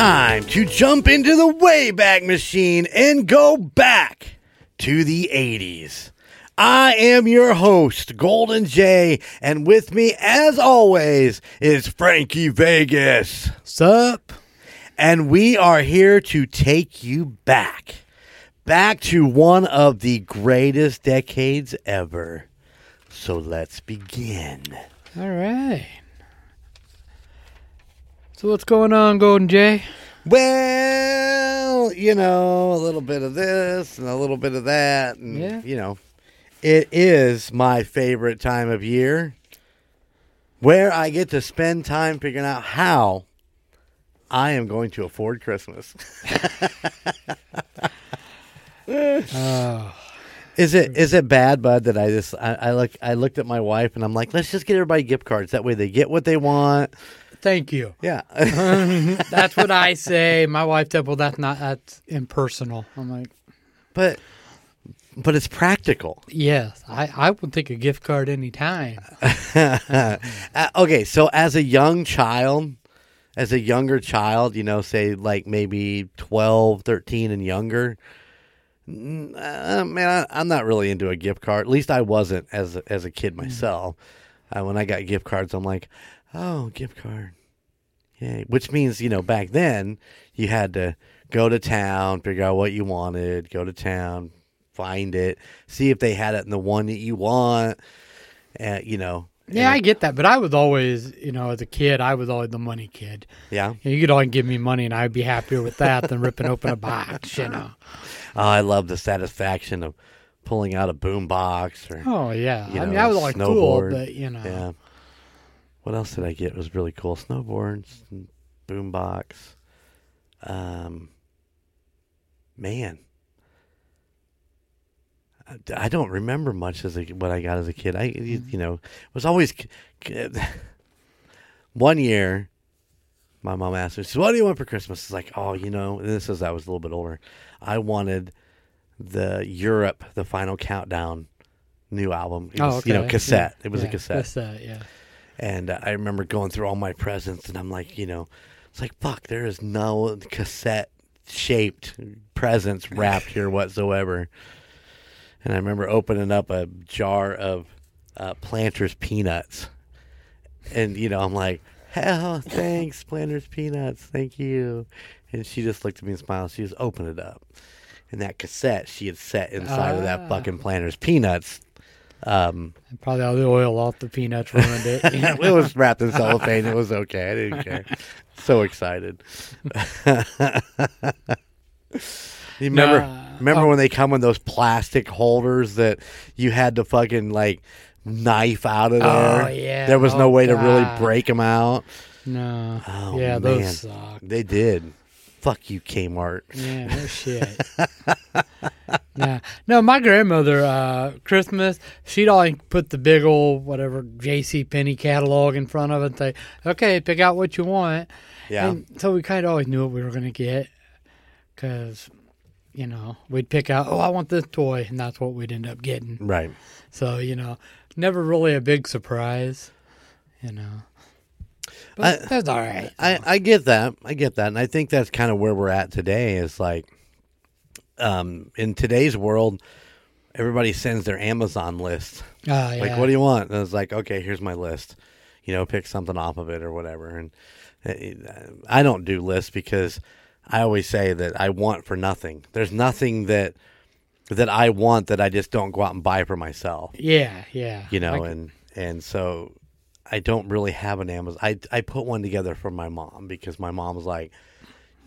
Time to jump into the Wayback Machine and go back to the 80s. I am your host, Golden J, and with me, as always, is Frankie Vegas. Sup? And we are here to take you back. Back to one of the greatest decades ever. So let's begin. All right. So what's going on, Golden J? Well, you know, a little bit of this and a little bit of that. And, Yeah. you know, it is my favorite time of year where I get to spend time figuring out how I am going to afford Christmas. Oh, Is it is it bad, Bud, that I just I, I look I looked at my wife and I'm like, let's just get everybody gift cards. That way they get what they want. Thank you. Yeah. That's what I say. My wife said, "Well, that's not that's impersonal." I'm like, but but it's practical. "Yes, I I would take a gift card anytime." Uh, okay, so as a young child, as a younger child, you know, say like maybe 12, 13 and younger, mm, uh, man, I, I'm not really into a gift card. At least I wasn't as as a kid myself. Uh, when I got gift cards, I'm like, oh, gift card. Yay. Which means, you know, back then you had to go to town, figure out what you wanted, go to town, find it, see if they had it in the one that you want. Uh, you know, Yeah, I get that, but I was always, you know, as a kid, I was always the money kid. yeah. You could only give me money, and I'd be happier with that than ripping open a box, you know. Oh, I love the satisfaction of pulling out a boom box or Oh yeah, You I mean, know, I was like cool, but you know, yeah. What else did I get? It was really cool. Snowboards, boombox. Um, man, I- I don't remember much as a, what I got as a kid. I you, you know it was always one year. My mom asked me, she said, "What do you want for Christmas?" It's like, "Oh, you know," and this is I was a little bit older. I wanted the Europe, the Final Countdown, new album. It Oh, was, you know, cassette. Yeah. It was Yeah, a cassette. Cassette, yeah. And I remember going through all my presents, and I'm like, you know, it's like, fuck, there is no cassette shaped presents wrapped here whatsoever. And I remember opening up a jar of uh, Planters peanuts. And, you know, I'm like, hell, thanks, Planters peanuts. Thank you. And she just looked at me and smiled. She just opened it up. And that cassette she had set inside of that Ah. fucking Planters peanuts. Um, probably all the oil off the peanuts ruined it. you know. it was wrapped in cellophane. It was okay. I didn't care. So excited. you remember? Nah. remember Oh. when they come in those plastic holders that you had to fucking like knife out of there? Oh, yeah. There was no Oh, way to really break them out. No. Oh, yeah, man. those suck. They did. Fuck you, Kmart. Yeah, no shit. No, my grandmother, uh, Christmas, she'd always put the big old whatever J.C. Penney catalog in front of it and say, okay, pick out what you want. Yeah. And so we kind of always knew what we were going to get because, you know, we'd pick out, oh, I want this toy, and that's what we'd end up getting. right. So, you know, never really a big surprise, you know. But I- that's all right. I, I get that. I get that. And I think that's kind of where we're at today is like um, in today's world, everybody sends their Amazon list. Ah, Like, what do you want? And I was like, okay, here's my list. You know, pick something off of it or whatever. And uh, I don't do lists because I always say that I want for nothing. There's nothing that that I want that I just don't go out and buy for myself. Yeah, yeah. You know, and and so I don't really have an Amazon. I I put one together for my mom because my mom's like,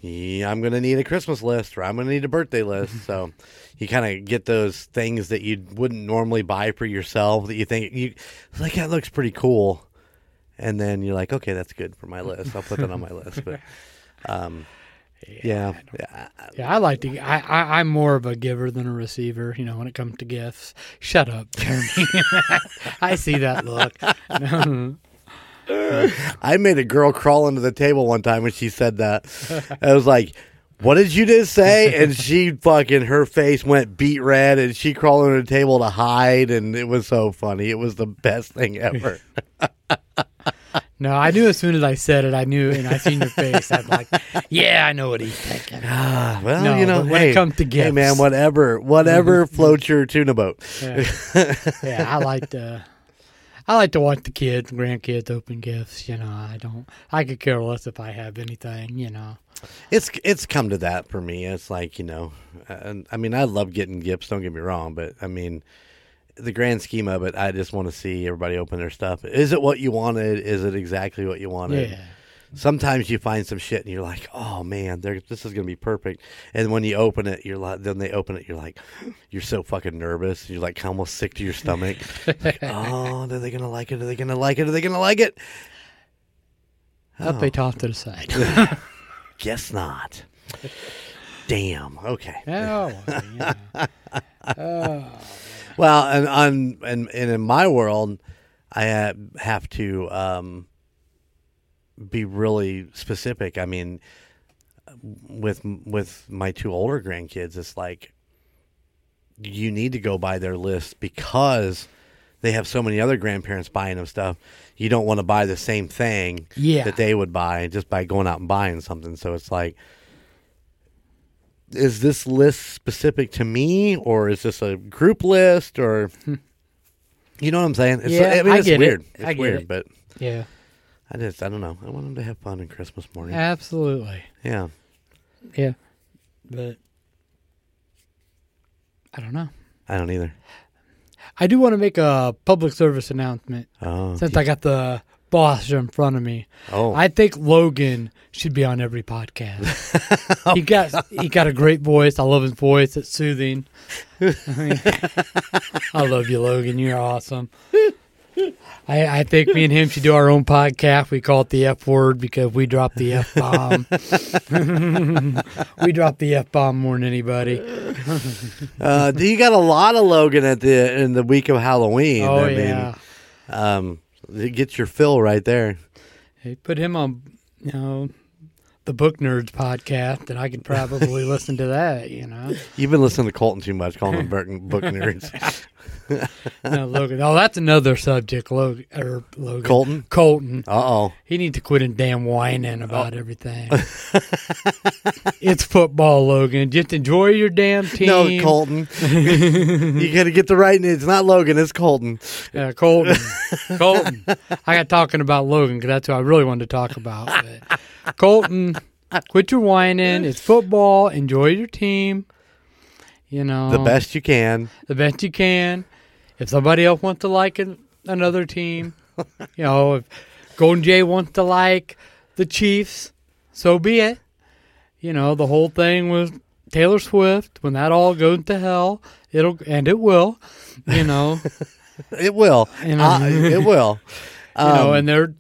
yeah, I'm gonna need a Christmas list or I'm gonna need a birthday list. so you kind of get those things that you wouldn't normally buy for yourself that you think you like that looks pretty cool, and then you're like, okay, that's good for my list. I'll put that on my list. But um, yeah, yeah, Yeah, I like to. I, I I'm more of a giver than a receiver. You know, when it comes to gifts. Shut up, Jeremy. I see that look. I made a girl crawl under the table one time when she said that. I was like, "What did you just say?" And she fucking her face went beet red, and she crawled under the table to hide, and it was so funny. It was the best thing ever. No, I knew as soon as I said it. I knew, and I seen your face. I'm like, yeah, I know what he's thinking. Ah, well, No, you know, when it hey, comes to hey, man, whatever, whatever floats your tuna boat. Yeah, yeah I like to. I like to watch the kids and grandkids open gifts. You know, I don't. I could care less if I have anything. You know. It's it's come to that for me. It's like you know, uh, I mean, I love getting gifts. Don't get me wrong, but I mean, the grand scheme of it, I just want to see everybody open their stuff. Is it what you wanted? Is it exactly what you wanted? Yeah. Sometimes you find some shit and you're like, oh man, this is gonna be perfect. And when you open it, you're like, then they open it, you're like, you're so fucking nervous. You're like almost sick to your stomach. Like, oh, are they gonna like it? Are they gonna like it? Are they gonna like it? Up they toss to the side. Guess not. Damn. Okay. oh, well, yeah. oh, Well, and on and, and in my world, I have to um, be really specific. I mean, with with my two older grandkids, it's like you need to go by their list because they have so many other grandparents buying them stuff. You don't want to buy the same thing Yeah. that they would buy just by going out and buying something. So it's like, is this list specific to me, or is this a group list, or hmm. you know what I'm saying? It's, Yeah, I mean, I it's get it. weird. It's weird, it. but yeah, I just I don't know. I want them to have fun on Christmas morning. absolutely. Yeah. Yeah, but I don't know. I don't either. I do want to make a public service announcement Oh, since I got the boss in front of me. oh, I think Logan should be on every podcast. he got he got a great voice. I love his voice. It's soothing. I love you, Logan. You're awesome. I, I think me and him should do our own podcast. We call it the F word because we drop the F bomb. we drop the F bomb more than anybody. uh, you got a lot of Logan at the in the week of Halloween. Oh I mean, yeah. um, you get your fill right there. Hey, put him on, you know, the Book Nerds podcast, and I could probably listen to that. You know, You've been listening to Colton too much, calling them book, book nerds. no, Logan. Oh, that's another subject. Logan or Logan Colton. Colton. Uh oh. He needs to quit and damn whining about everything. it's football, Logan. Just enjoy your damn team. No, Colton. you got to get the right name. It's not Logan. It's Colton. Yeah, Colton. Colton. I got talking about Logan because that's who I really wanted to talk about. But Colton, quit your whining. It's football. Enjoy your team. You know, The best you can. the best you can. If somebody else wants to like an, another team, you know, if Golden J wants to like the Chiefs, so be it. You know, the whole thing with Taylor Swift, when that all goes to hell, it'll and it will. You know, It will. You know. Uh, it will. you know, Um, and their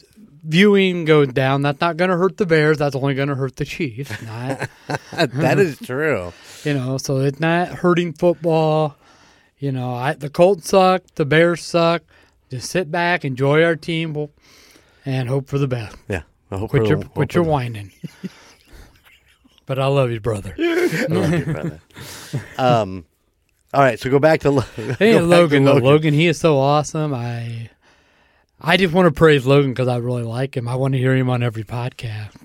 viewing goes down. That's not going to hurt the Bears. That's only going to hurt the Chiefs. Not, that is true. you know, so it's not hurting football. You know, I, the Colts suck. The Bears suck. Just sit back, enjoy our team, we'll- and hope for the best. Yeah. I hope Quit your hope quit your whining. but I love you, brother. I love you, brother. um, all right, so go back to, Lo- Hey, go back to Logan. Logan, he is so awesome. I I just want to praise Logan because I really like him. I want to hear him on every podcast.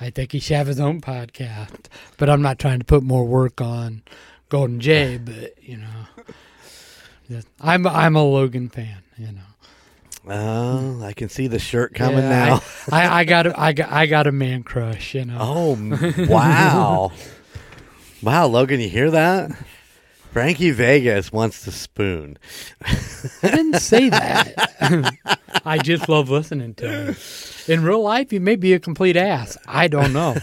I think he should have his own podcast, but I'm not trying to put more work on Golden J. But you know, I'm I'm a Logan fan. You know, Oh, I can see the shirt coming Yeah, now. I, I, I got a, I got I got a man crush. You know, Oh, wow. wow, Logan, you hear that? Frankie Vegas wants to spoon. I didn't say that. I just love listening to him. In real life, he may be a complete ass. I don't know.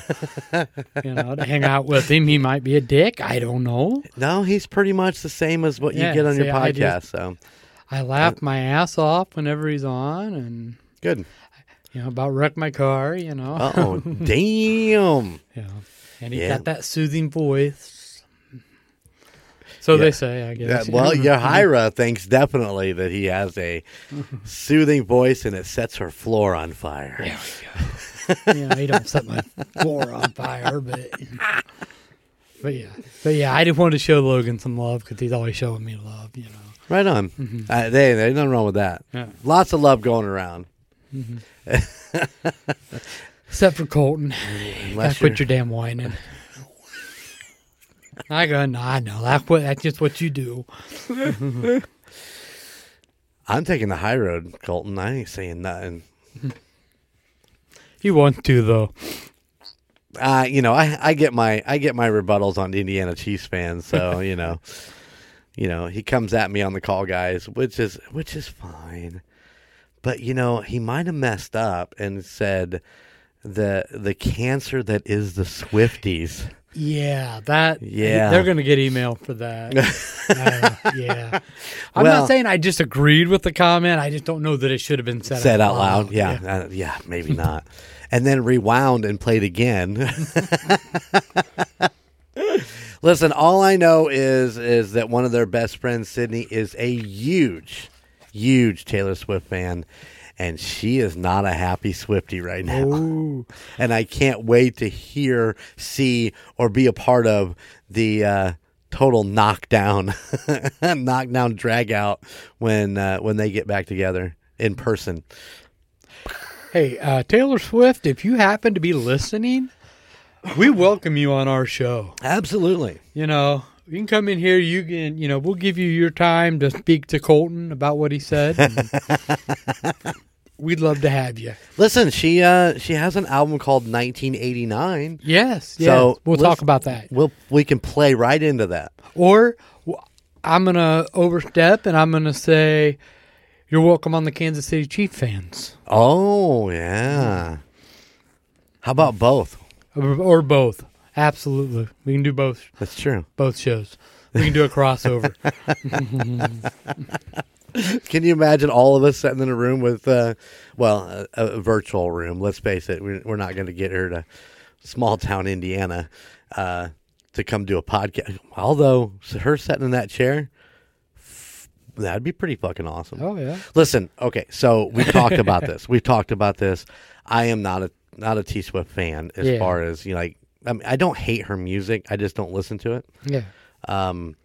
You know, to hang out with him, he might be a dick. I don't know. No, he's pretty much the same as what you Yeah, get on your see, I podcast. just- so I laugh my ass off whenever he's on, and good. you know about wreck my car. You know, Uh oh, damn. Yeah, and he Yeah. got that soothing voice. So Yeah. they say, I Yeah, guess. well, Yahira thinks definitely that he has a soothing voice and it sets her floor on fire. There we go. yeah, he don't set my floor on fire, but but yeah, but yeah, I just wanted to show Logan some love because he's always showing me love. You know. Right on. Uh, they, there's nothing wrong with that. Yeah. Lots of love going around. Except for Colton. Unless Quit you're- your damn whining. I go, no, I know. That's, what, that's just what you do. I'm taking the high road, Colton. I ain't saying nothing. You want to, though. Uh, you know, I, I get my I get my rebuttals on Indiana Chiefs fans, so you know, you know, he comes at me on the Call Guys, which is which is fine. But you know, he might have messed up and said the the cancer that is the Swifties. Yeah, that. Yeah. They're going to get email for that. Uh, yeah. I'm Well- not saying I disagreed with the comment. I just don't know that it should have been said, said out loud. Yeah, Uh, yeah, maybe not. and then rewound and played again. Listen, all I know is is that one of their best friends, Sydney, is a huge, huge Taylor Swift fan, and she is not a happy Swifty right now. Ooh. And I can't wait to hear, see, or be a part of the uh, total knockdown, knockdown drag out when uh, when they get back together in person. Hey, uh, Taylor Swift, if you happen to be listening, we welcome you on our show. Absolutely. You know, you can come in here. You can, you know, we'll give you your time to speak to Colton about what he said. we'd love to have you. Listen, she uh she has an album called 1989. Yes. yes. So, we'll talk about that. We'll we can play right into that. Or I'm gonna overstep and I'm gonna say, "You're welcome on the Kansas City Chief fans." Oh yeah. How about both? or, or both. Absolutely, we can do both. That's true. Both shows. We can do a crossover. Can you imagine all of us sitting in a room with, uh, well, a, a virtual room? Let's face it, we're, we're not going to get her to small town Indiana uh, to come do a podcast. Although her sitting in that chair, that'd be pretty fucking awesome. oh yeah. Listen, okay, so we talked about this. We've talked about this. I am not a not a T Swift fan as Yeah. far as you know. Like, I mean, I don't hate her music. I just don't listen to it. Yeah. Um,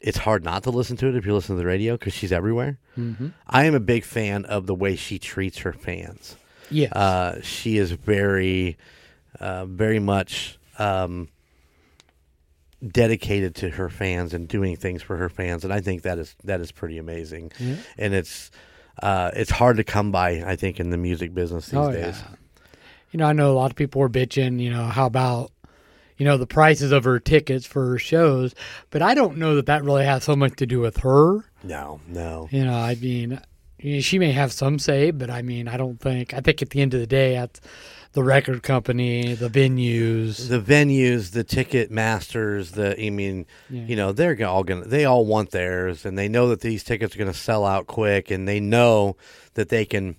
it's hard not to listen to it if you listen to the radio because she's everywhere. Mm-hmm. I am a big fan of the way she treats her fans. Yes. Uh, she is very, uh, very much um, dedicated to her fans and doing things for her fans, and I think that is that is pretty amazing. Yeah. And it's uh, it's hard to come by, I think, in the music business these oh days. yeah. You know, I know a lot of people were bitching. You know, how about you know the prices of her tickets for her shows, but I don't know that that really has so much to do with her. No, no. You know, I mean, she may have some say, but I mean, I don't think. I think at the end of the day, that's the record company, the venues. the venues, the ticket masters, the I mean, Yeah. you know, they're all gonna they all want theirs, and they know that these tickets are gonna sell out quick, and they know that they can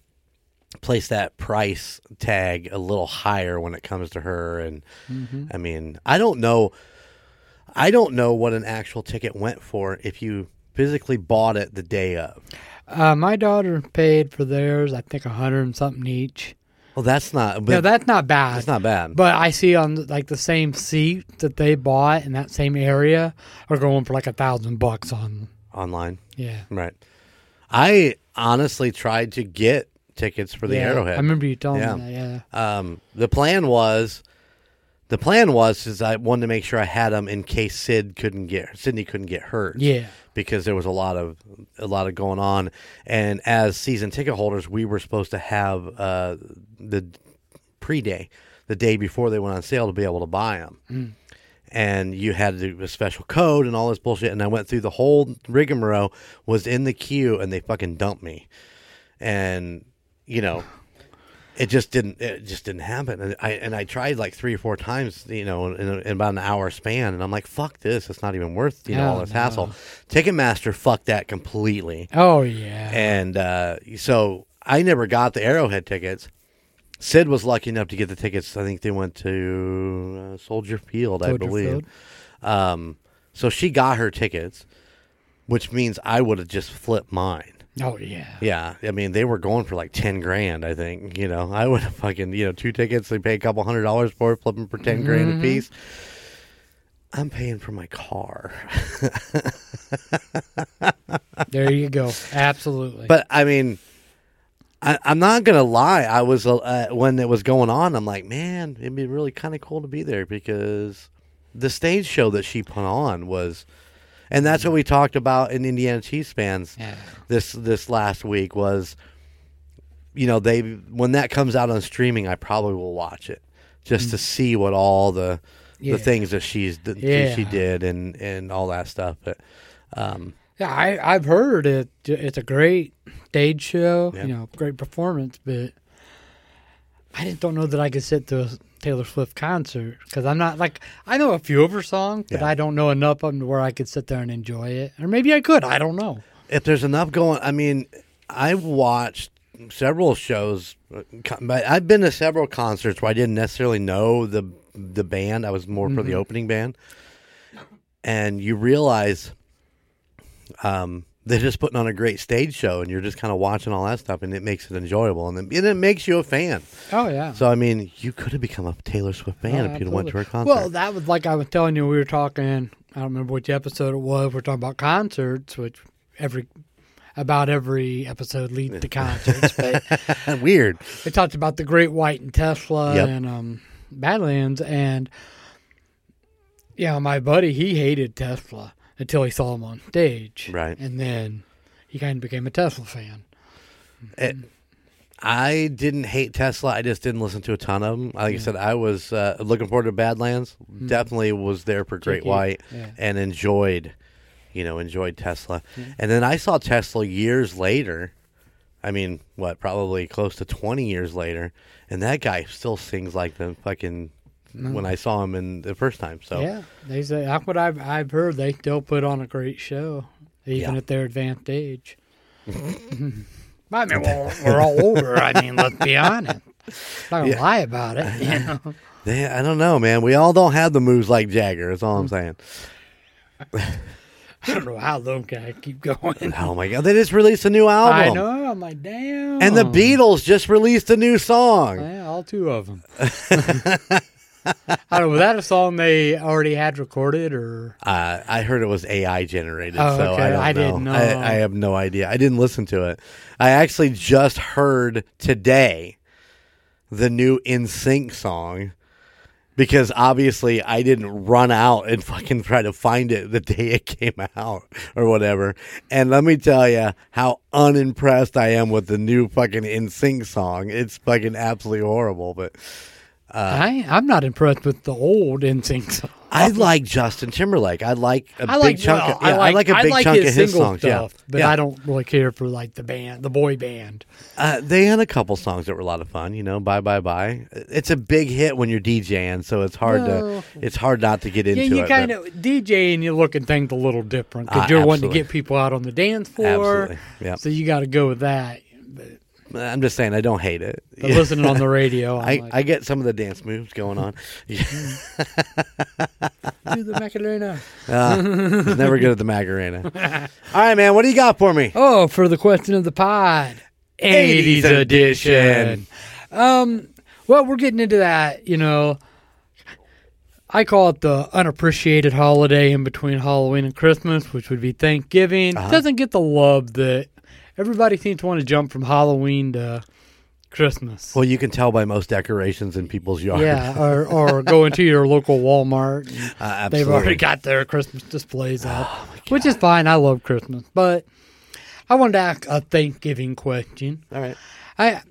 place that price tag a little higher when it comes to her. And Mm-hmm. I mean, I don't know, I don't know what an actual ticket went for if you physically bought it the day of. Uh, my daughter paid for theirs. I think a hundred and something each. Well, that's not. But no, that's not bad. that's not bad. But I see on like the same seat that they bought in that same area are going for like a thousand bucks on. online, Yeah. right? I honestly tried to get tickets for the yeah. Arrowhead. I remember you telling Yeah. me that. Yeah. um, the plan was the plan was is I wanted to make sure I had them in case Sid couldn't get Sydney couldn't get hurt. Yeah. because there was a lot of a lot of going on, and as season ticket holders, we were supposed to have uh, the pre day, the day before they went on sale, to be able to buy them. And you had to do a special code and all this bullshit. And I went through the whole rigmarole, was in the queue, and they fucking dumped me. And you know, it just didn't it just didn't happen. And i and i tried like three or four times you know in, in about an hour span. And i'm like fuck this. It's not even worth you know all Oh, this no. hassle. Ticketmaster fucked that completely. Oh yeah. and uh, so i never got the arrowhead tickets. Sid was lucky enough to get the tickets. I think they went to uh, soldier field i believe. Field. um, so she got her tickets which means i would have just flipped mine Oh yeah. yeah, I mean they were going for like ten grand. I think you know I would have fucking you know two tickets. They pay a couple hundred dollars for it, flipping for 10 grand Mm-hmm. a piece. I'm paying for my car, There you go. Absolutely. but I mean, I, I'm not gonna lie. I was uh, when it was going on. I'm like, man, it'd be really kind of cool to be there because the stage show that she put on was, and that's what we talked about in Indiana Chiefs fans Yeah. this this last week was, you know, they when that comes out on streaming, I probably will watch it just to see what all the Yeah. the things that she's that Yeah. she did and and all that stuff. But um, Yeah, I, I've heard it. It's a great stage show. You know, great performance, but I just don't know that I could sit through Taylor Swift concert because I'm not like I know a few of her songs, but Yeah. I don't know enough of them to where I could sit there and enjoy it. Or maybe I could. I don't know. if there's enough going, I mean, I watched several shows, but I've been to several concerts where I didn't necessarily know the the band. I was more for the opening band, and you realize, um, they're just putting on a great stage show, and you're just kind of watching all that stuff, and it makes it enjoyable, and it, and it makes you a fan. Oh yeah. So I mean, you could have become a Taylor Swift fan Oh, if you'd went to her concert. Well, that was like I was telling you. We were talking. I don't remember which episode it was. We're talking about concerts, which every about every episode leads to concerts. But Weird. they talked about the Great White and Tesla Yep. and um, Badlands, and yeah, my buddy he hated Tesla until he saw him on stage, Right. And then he kind of became a Tesla fan. It, I didn't hate Tesla. I just didn't listen to a ton of them. Like I said, I was uh, looking forward to Badlands. Definitely was there for Great. White Yeah. and enjoyed, you know, enjoyed Tesla. And then I saw Tesla years later. I mean, what? Probably close to twenty years later, and that guy still sings like the fucking when I saw him in the first time. So Yeah, they say that's what I've I've heard. They still put on a great show, even Yeah. at their advanced age. I mean, we're, we're all older. I mean, let's be honest. Not gonna Yeah. lie about it. You know? they, I don't know, man. We all don't have the moves like Jagger. That's all I'm mm-hmm. saying. I don't know how those guys keep going. Oh my god, they just released a new album. I know. I'm like, damn. And the Beatles just released a new song. Yeah, all two of them. I don't know. Was that a song they already had recorded, or Uh, I heard it was AI generated, Oh, so okay. I don't I know. didn't know. I, I have no idea. I didn't listen to it. I actually just heard today the new NSYNC song because obviously I didn't run out and fucking try to find it the day it came out or whatever. And let me tell you how unimpressed I am with the new fucking NSYNC song. It's fucking absolutely horrible, but. I I'm not impressed with the old NSYNC. I like Justin Timberlake. I like a I big chunk. well, of, yeah, I like, a I big like chunk his of his songs. stuff, yeah, but yeah. I don't really care for like the band, the boy band. Uh, they had a couple songs that were a lot of fun. You know, bye bye bye. It's a big hit when you're DJing, so it's hard Well, to it's hard not to get into Yeah, you it. kind of DJing. You look at things a little different because Ah, you're wanting to get people out on the dance floor. Absolutely, yeah. So you got to go with that. But, I'm just saying, I don't hate it. but listening on the radio, I, like, I get some of the dance moves going on. Do the Macarena. Uh, was never good at the Macarena. All right, man. What do you got for me? Oh, for the question of the pod, 80s 80s edition. Um, well, we're getting into that. You know, I call it the unappreciated holiday in between Halloween and Christmas, which would be Thanksgiving. Uh-huh. Doesn't get the love that everybody seems to want to jump from Halloween to Christmas. Well, you can tell by most decorations in people's yards. Yeah, or or go into your local Walmart. Uh, They've already got their Christmas displays up, which is fine. I love Christmas, but I wanted to ask a Thanksgiving question. All right. I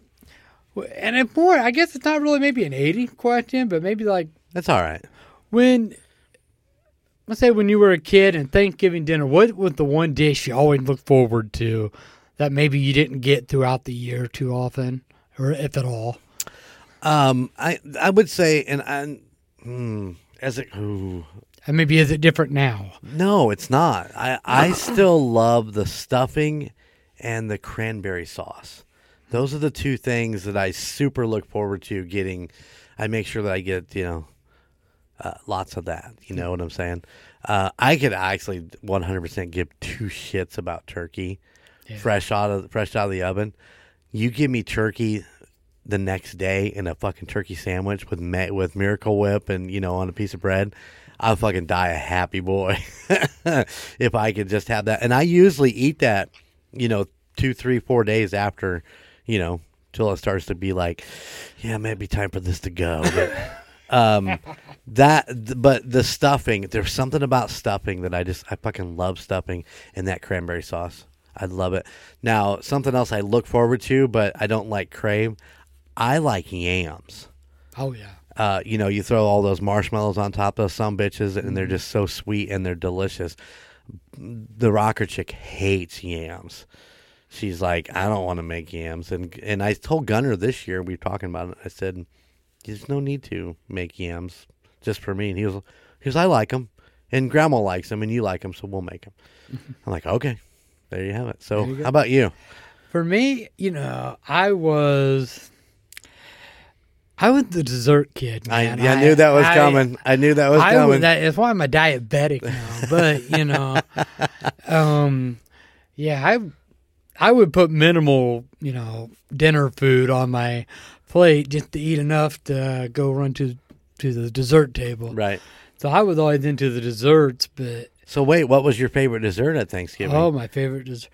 and it's more. I guess it's not really maybe an eighty question, but maybe like That's all right. when. Let's say when you were a kid and Thanksgiving dinner, what was the one dish you always looked forward to that maybe you didn't get throughout the year too often, or if at all? Um, I I would say, and I, hmm, as it, ooh, And maybe is it different now? no, it's not. I I still love the stuffing and the cranberry sauce. Those are the two things that I super look forward to getting. I make sure that I get you know uh, lots of that. You know what I'm saying? Uh, I could actually 100% give two shits about turkey, Yeah. fresh out of fresh out of the oven. You give me turkey the next day in a fucking turkey sandwich with with Miracle Whip and you know on a piece of bread, I'll fucking die a happy boy if I could just have that. And I usually eat that, you know, two, three, four days after, you know, till it starts to be like, yeah, maybe time for this to go. But, um, that, but the stuffing, there's something about stuffing that I just, I fucking love stuffing and that cranberry sauce. I love it. Now, something else I look forward to, but I don't like crave. I like yams. Oh yeah. Uh, you know, you throw all those marshmallows on top of some bitches, and they're just so sweet and they're delicious. The rocker chick hates yams. She's like, I don't want to make yams, and and I told Gunner this year we were talking about it. I said, there's no need to make yams just for me, and he was, he was, I like them, and Grandma likes them, and you like them, so we'll make them. I'm like, okay, there you have it. So, There you go. how about you? For me, you know, I was. I was the dessert kid. I, Man. yeah, I knew that was I- coming. I knew that was I coming. that, that's why I'm a diabetic now. But you know, um, yeah, I I would put minimal, you know, dinner food on my plate just to eat enough to go run to to the dessert table. right. So I was always into the desserts, but So wait, what was your favorite dessert at Thanksgiving? oh, my favorite dessert.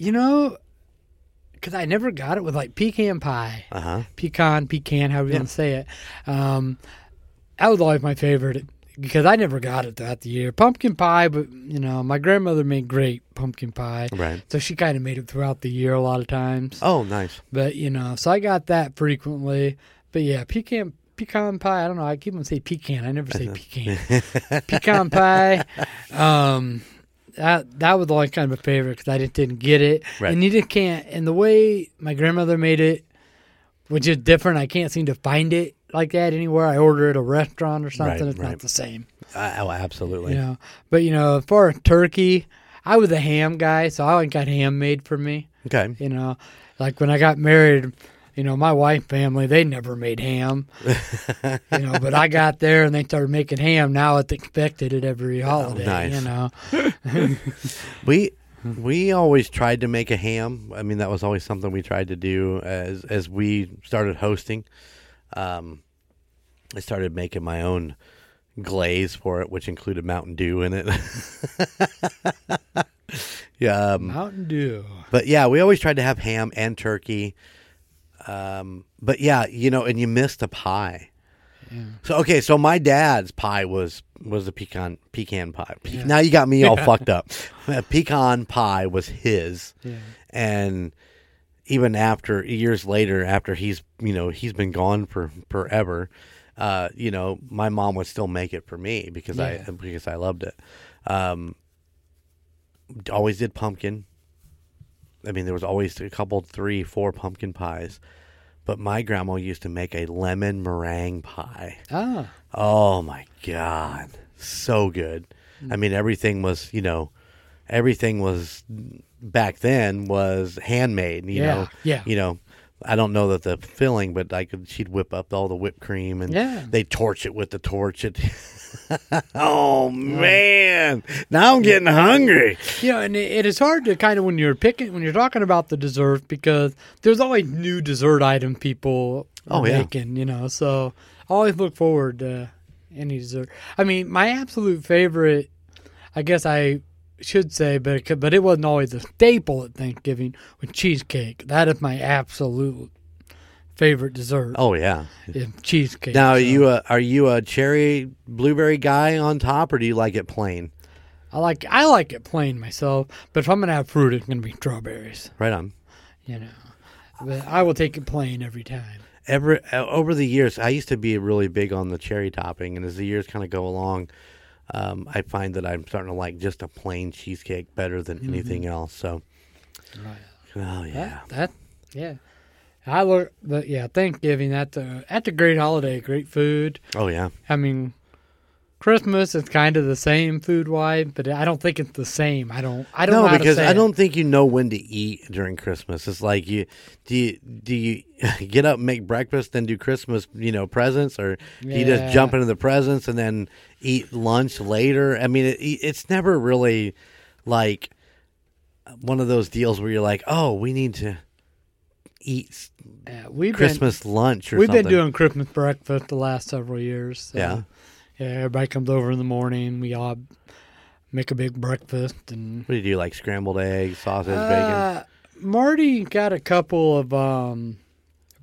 You know, because I never got it with like pecan pie. Uh huh. pecan, pecan, however you Yeah. want to say it. Um, that was always my favorite because I never got it throughout the year. Pumpkin pie, but you know, my grandmother made great pumpkin pie, Right. so she kind of made it throughout the year a lot of times. Oh, nice. But you know, so I got that frequently. But yeah, pecan. Pecan pie. I don't know. I keep on saying pecan. I never say pecan. pecan pie. Um, that that was always kind of a favorite because I just didn't get it, Right. and you just can't. And the way my grandmother made it, which is different, I can't seem to find it like that anywhere. I order it at a restaurant or something. Right, it's right. not the same, Uh, oh, absolutely. you know. But you know, as far as turkey, I was a ham guy, so I got ham made for me. Okay. You know, like when I got married, you know, my wife family, they never made ham. you know, but I got there and they started making ham. Now it's expected at every holiday. nice. You know, We we always tried to make a ham. I mean, that was always something we tried to do as as we started hosting. Um, I started making my own glaze for it, which included Mountain Dew in it. yeah, um, Mountain Dew. But yeah, we always tried to have ham and turkey. Um, but yeah, you know, and you missed a pie. Yeah. So okay, so my dad's pie was was a pecan pecan pie. Pe- Yeah. Now you got me all fucked up. Pecan pie was his, Yeah. and even after years later, after he's you know he's been gone for forever, uh, you know my mom would still make it for me because. I because I loved it. Um, always did pumpkin. I mean, there was always a couple, three, four pumpkin pies. But my grandma used to make a lemon meringue pie. Ah, Oh my god, so good. I mean, everything was, you know, everything was back then was handmade. You Yeah, know, yeah. You know, I don't know that the filling, but I could. She'd whip up all the whipped cream and Yeah. they torch it with the torch. It. oh man, now I'm getting hungry. you know, and it, it is hard to kind of when you're picking when you're talking about the dessert because there's always new dessert item people are Oh, yeah. making. You know, so I always look forward to any dessert. I mean, my absolute favorite, I guess I should say, but it, could- but it wasn't always a staple at Thanksgiving was cheesecake. That is my absolute favorite dessert. Oh yeah. cheesecake. Now, are So you a, are you a cherry blueberry guy on top, or do you like it plain? I like I like it plain myself, but if I'm gonna have fruit, it's gonna be strawberries. Right on. You know, but I will take it plain every time. Ever uh, over the years, I used to be really big on the cherry topping, and as the years kind of go along, um, I find that I'm starting to like just a plain cheesecake better than anything else. So, Right. oh yeah, That, that yeah. I look, but yeah, Thanksgiving. That's a that's a great holiday. Great food. oh yeah, I mean, Christmas is kind of the same food wise, but I don't think it's the same. I don't. I don't. know no, because I don't think you know when to eat during Christmas. It's like you do you do you get up, and make breakfast, then do Christmas, you know, presents, or do you just jump into the presents and then eat lunch later? I mean, it, it's never really like one of those deals where you're like, oh, we need to eat Yeah, we've Christmas lunch or Been, we've something. been doing Christmas breakfast the last several years. so, Yeah. Yeah. Everybody comes over in the morning. We all make a big breakfast and What do you do? Like scrambled eggs, sausage, bacon? Uh, Marty got a couple of um,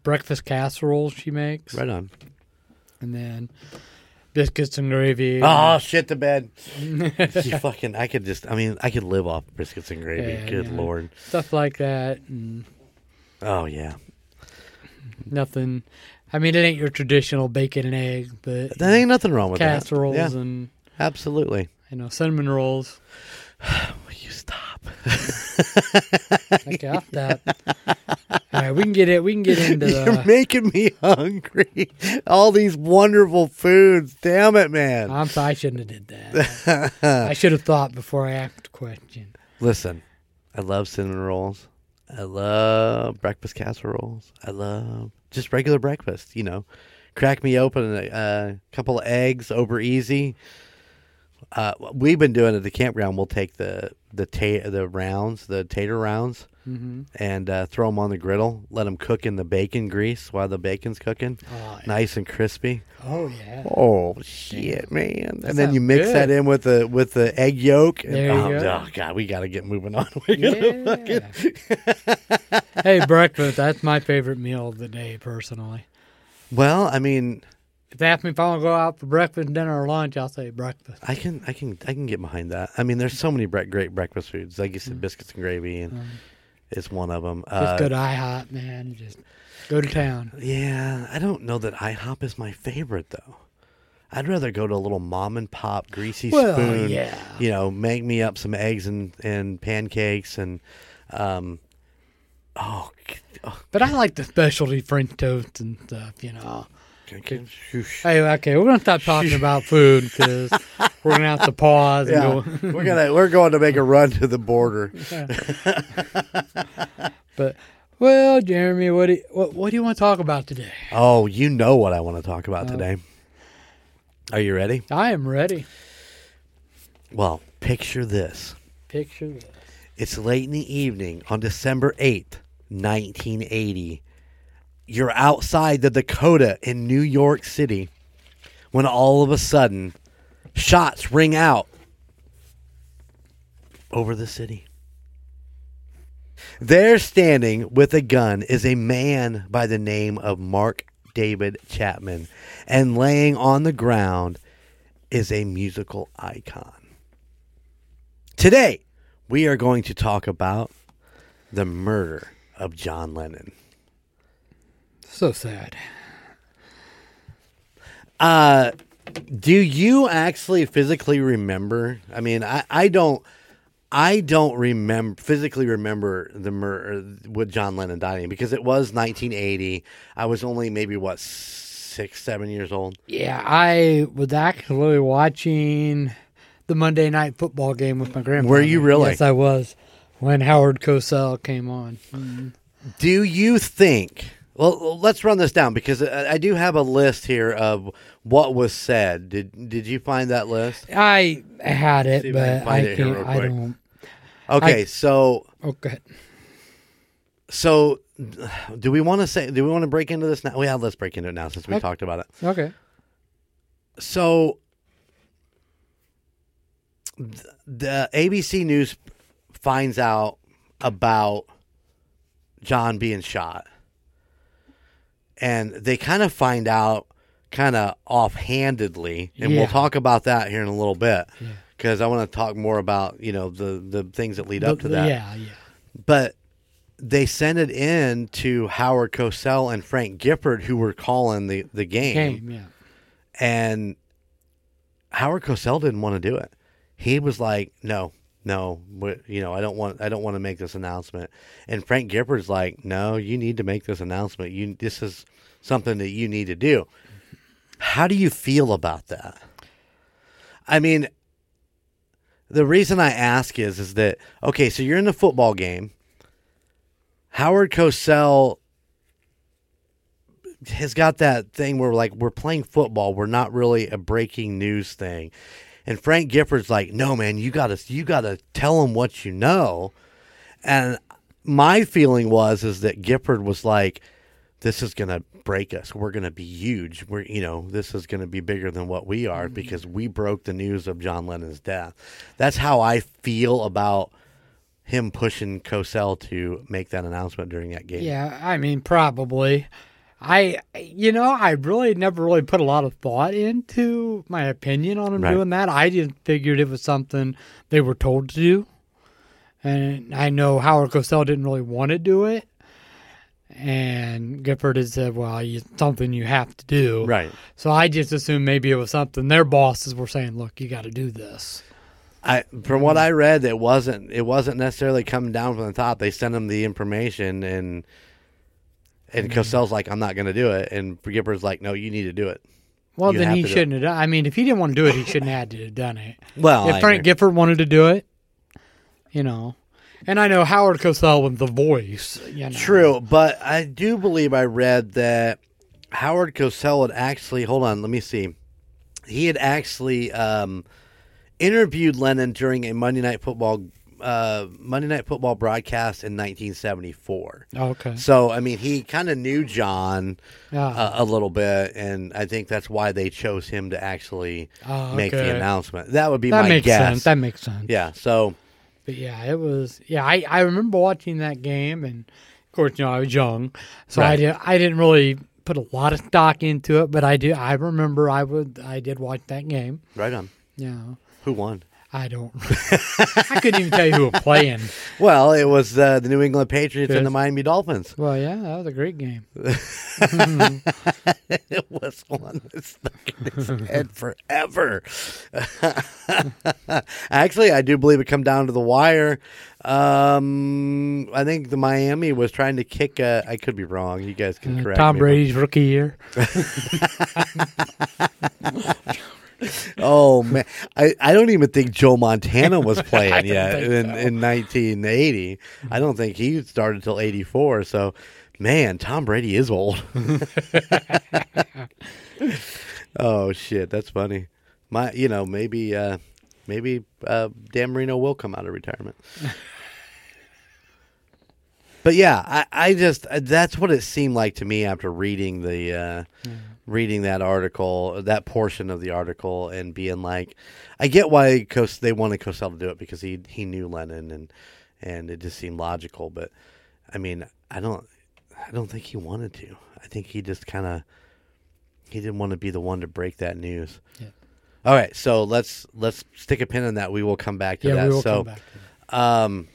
breakfast casseroles she makes, Right on. and then biscuits and gravy. Oh shit the bed. you fucking I could just I mean I could live off biscuits and gravy. Yeah, Good yeah. lord. stuff like that, and Oh yeah. nothing. I mean, it ain't your traditional bacon and egg, but There ain't nothing wrong with casseroles that. Yeah, and absolutely. you know cinnamon rolls. Will you stop? Okay, off that. All right, we can get it. We can get into You're making me hungry. All these wonderful foods. Damn it, man. I'm sorry, I shouldn't have did that. I should have thought before I asked the question. Listen, I love cinnamon rolls. I love breakfast casseroles. I love just regular breakfast. You know, crack me open a, a couple of eggs over easy. Uh, we've been doing at the campground. We'll take the the ta- the rounds, the tater rounds, Mm-hmm. and uh, throw them on the griddle. Let them cook in the bacon grease while the bacon's cooking, Oh, nice and crispy. oh yeah. Oh shit, man! That and then you mix good. that in with the with the egg yolk. And, There you oh, go. oh, god, we got to get moving on. Yeah. hey, breakfast. That's my favorite meal of the day, personally. Well, I mean, If they ask me if I want to go out for breakfast, dinner, or lunch, I'll say breakfast. I can, I can, I can get behind that. I mean, there's so many bre- great breakfast foods, like you Mm. said, biscuits and gravy, and it's one of them. Just Uh, go to IHOP, man. Just go to town. yeah, I don't know that IHOP is my favorite though. I'd rather go to a little mom and pop greasy Well, spoon. yeah. You know, make me up some eggs and and pancakes and, um, oh, oh But I like the specialty French toast and stuff, you know. Okay, okay, shoosh. Hey, okay, we're gonna stop talking about food because we're gonna have to pause and Yeah, go. we're gonna we're going to make a run to the border. But well, Jeremy, what do you, what, what do you want to talk about today? Oh, you know what I want to talk about Oh. today. Are you ready? I am ready. Well, picture this. Picture this. It's late in the evening on December 8th, 1980. You're outside the Dakota in New York City when all of a sudden shots ring out over the city. There standing with a gun is a man by the name of Mark David Chapman, and laying on the ground is a musical icon. Today, we are going to talk about the murder of John Lennon. So sad. Uh, do you actually physically remember? I mean, I, I don't. I don't remember physically remember the murder with John Lennon dying because it was 1980. I was only maybe what six, seven years old. Yeah, I was actually watching the Monday night football game with my grandpa. Were you really? Yes, I was. When Howard Cosell came on. Mhm. Do you think? Well, let's run this down because I I do have a list here of what was said. Did Did you find that list? I had it, I but I it can't. I don't. Okay, so oh, Okay. So, do we want to say? Do we want to break into this now? Well, yeah, let's break into it now since we Okay. talked about it. Okay. So, the ABC News finds out about John being shot, and they kind of find out kind of offhandedly, and we'll talk about that here in a little bit Yeah. because I want to talk more about you know the the things that lead up to The- that. Yeah, yeah. but they sent it in to Howard Cosell and Frank Gifford, who were calling the, the game, Game, yeah. and Howard Cosell didn't want to do it. He was like, "No, no, you know, I don't want, I don't want to make this announcement." And Frank Gifford's like, "No, you need to make this announcement. You, this is something that you need to do." How do you feel about that? I mean, the reason I ask is, is that okay? So you're in the football game. Howard Cosell has got that thing where like we're playing football, we're not really a breaking news thing. And Frank Gifford's like, "No, man, you got to you got to tell them what you know." And my feeling was is that Gifford was like, "This is going to break us. We're going to be huge. We're you know, this is going to be bigger than what we are mm-hmm. because we broke the news of John Lennon's death." That's how I feel about him pushing Cosell to make that announcement during that game. Yeah, I mean, probably. I, you know, I really never really put a lot of thought into my opinion on him Right. doing that. I just figured it was something they were told to do. And I know Howard Cosell didn't really want to do it. And Gifford had said, well, it's something you have to do. Right. So I just assumed maybe it was something their bosses were saying, look, you got to do this. I from what I read, it wasn't it wasn't necessarily coming down from the top. They sent him the information, and and Mm-hmm. Cosell's like, "I'm not going to do it," and Gifford's like, "No, you need to do it." Well, You then have he to do it. shouldn't have done I mean, if he didn't want to do it, he shouldn't have had to have done it. Well, if I Frank agree. Gifford wanted to do it, you know, and I know Howard Cosell was the voice. You know. True, but I do believe I read that Howard Cosell had actually. Hold on, let me see. He had actually um, interviewed Lennon during a Monday Night Football uh, Monday Night Football broadcast in 1974. Okay. So I mean, he kind of knew John Yeah. uh, a little bit, and I think that's why they chose him to actually Oh, make the announcement. That would be that my makes guess. sense. That makes sense. yeah. So But yeah, it was. Yeah, I, I remember watching that game, and of course, you know, I was young, so I did. I didn't really put a lot of stock into it, but I do. I remember I would. I did watch that game. right on. Yeah. Who won? I don't. I couldn't even tell you who was playing. Well, it was uh, the New England Patriots and the Miami Dolphins. Well, yeah, that was a great game. it was one that stuck in his head forever. Actually, I do believe it come down to the wire. Um, I think the Miami was trying to kick. A, I could be wrong. You guys can Uh, correct Tom me. Brady's rookie year. Oh man, I, I don't even think Joe Montana was playing yet in, so. in 1980. I don't think he started till 84. So, man, Tom Brady is old. oh shit, that's funny. My, you know, maybe uh, maybe uh, Dan Marino will come out of retirement. But yeah, I, I just uh, that's what it seemed like to me after reading the uh, reading that article, that portion of the article, and being like, I get why Cos- they wanted Cosell to do it because he he knew Lennon and and it just seemed logical. But I mean, I don't I don't think he wanted to. I think he just kind of he didn't want to be the one to break that news. Yeah. All right, so let's let's stick a pin in that. We will come back to Yeah, that. we will so, come back. To that. um,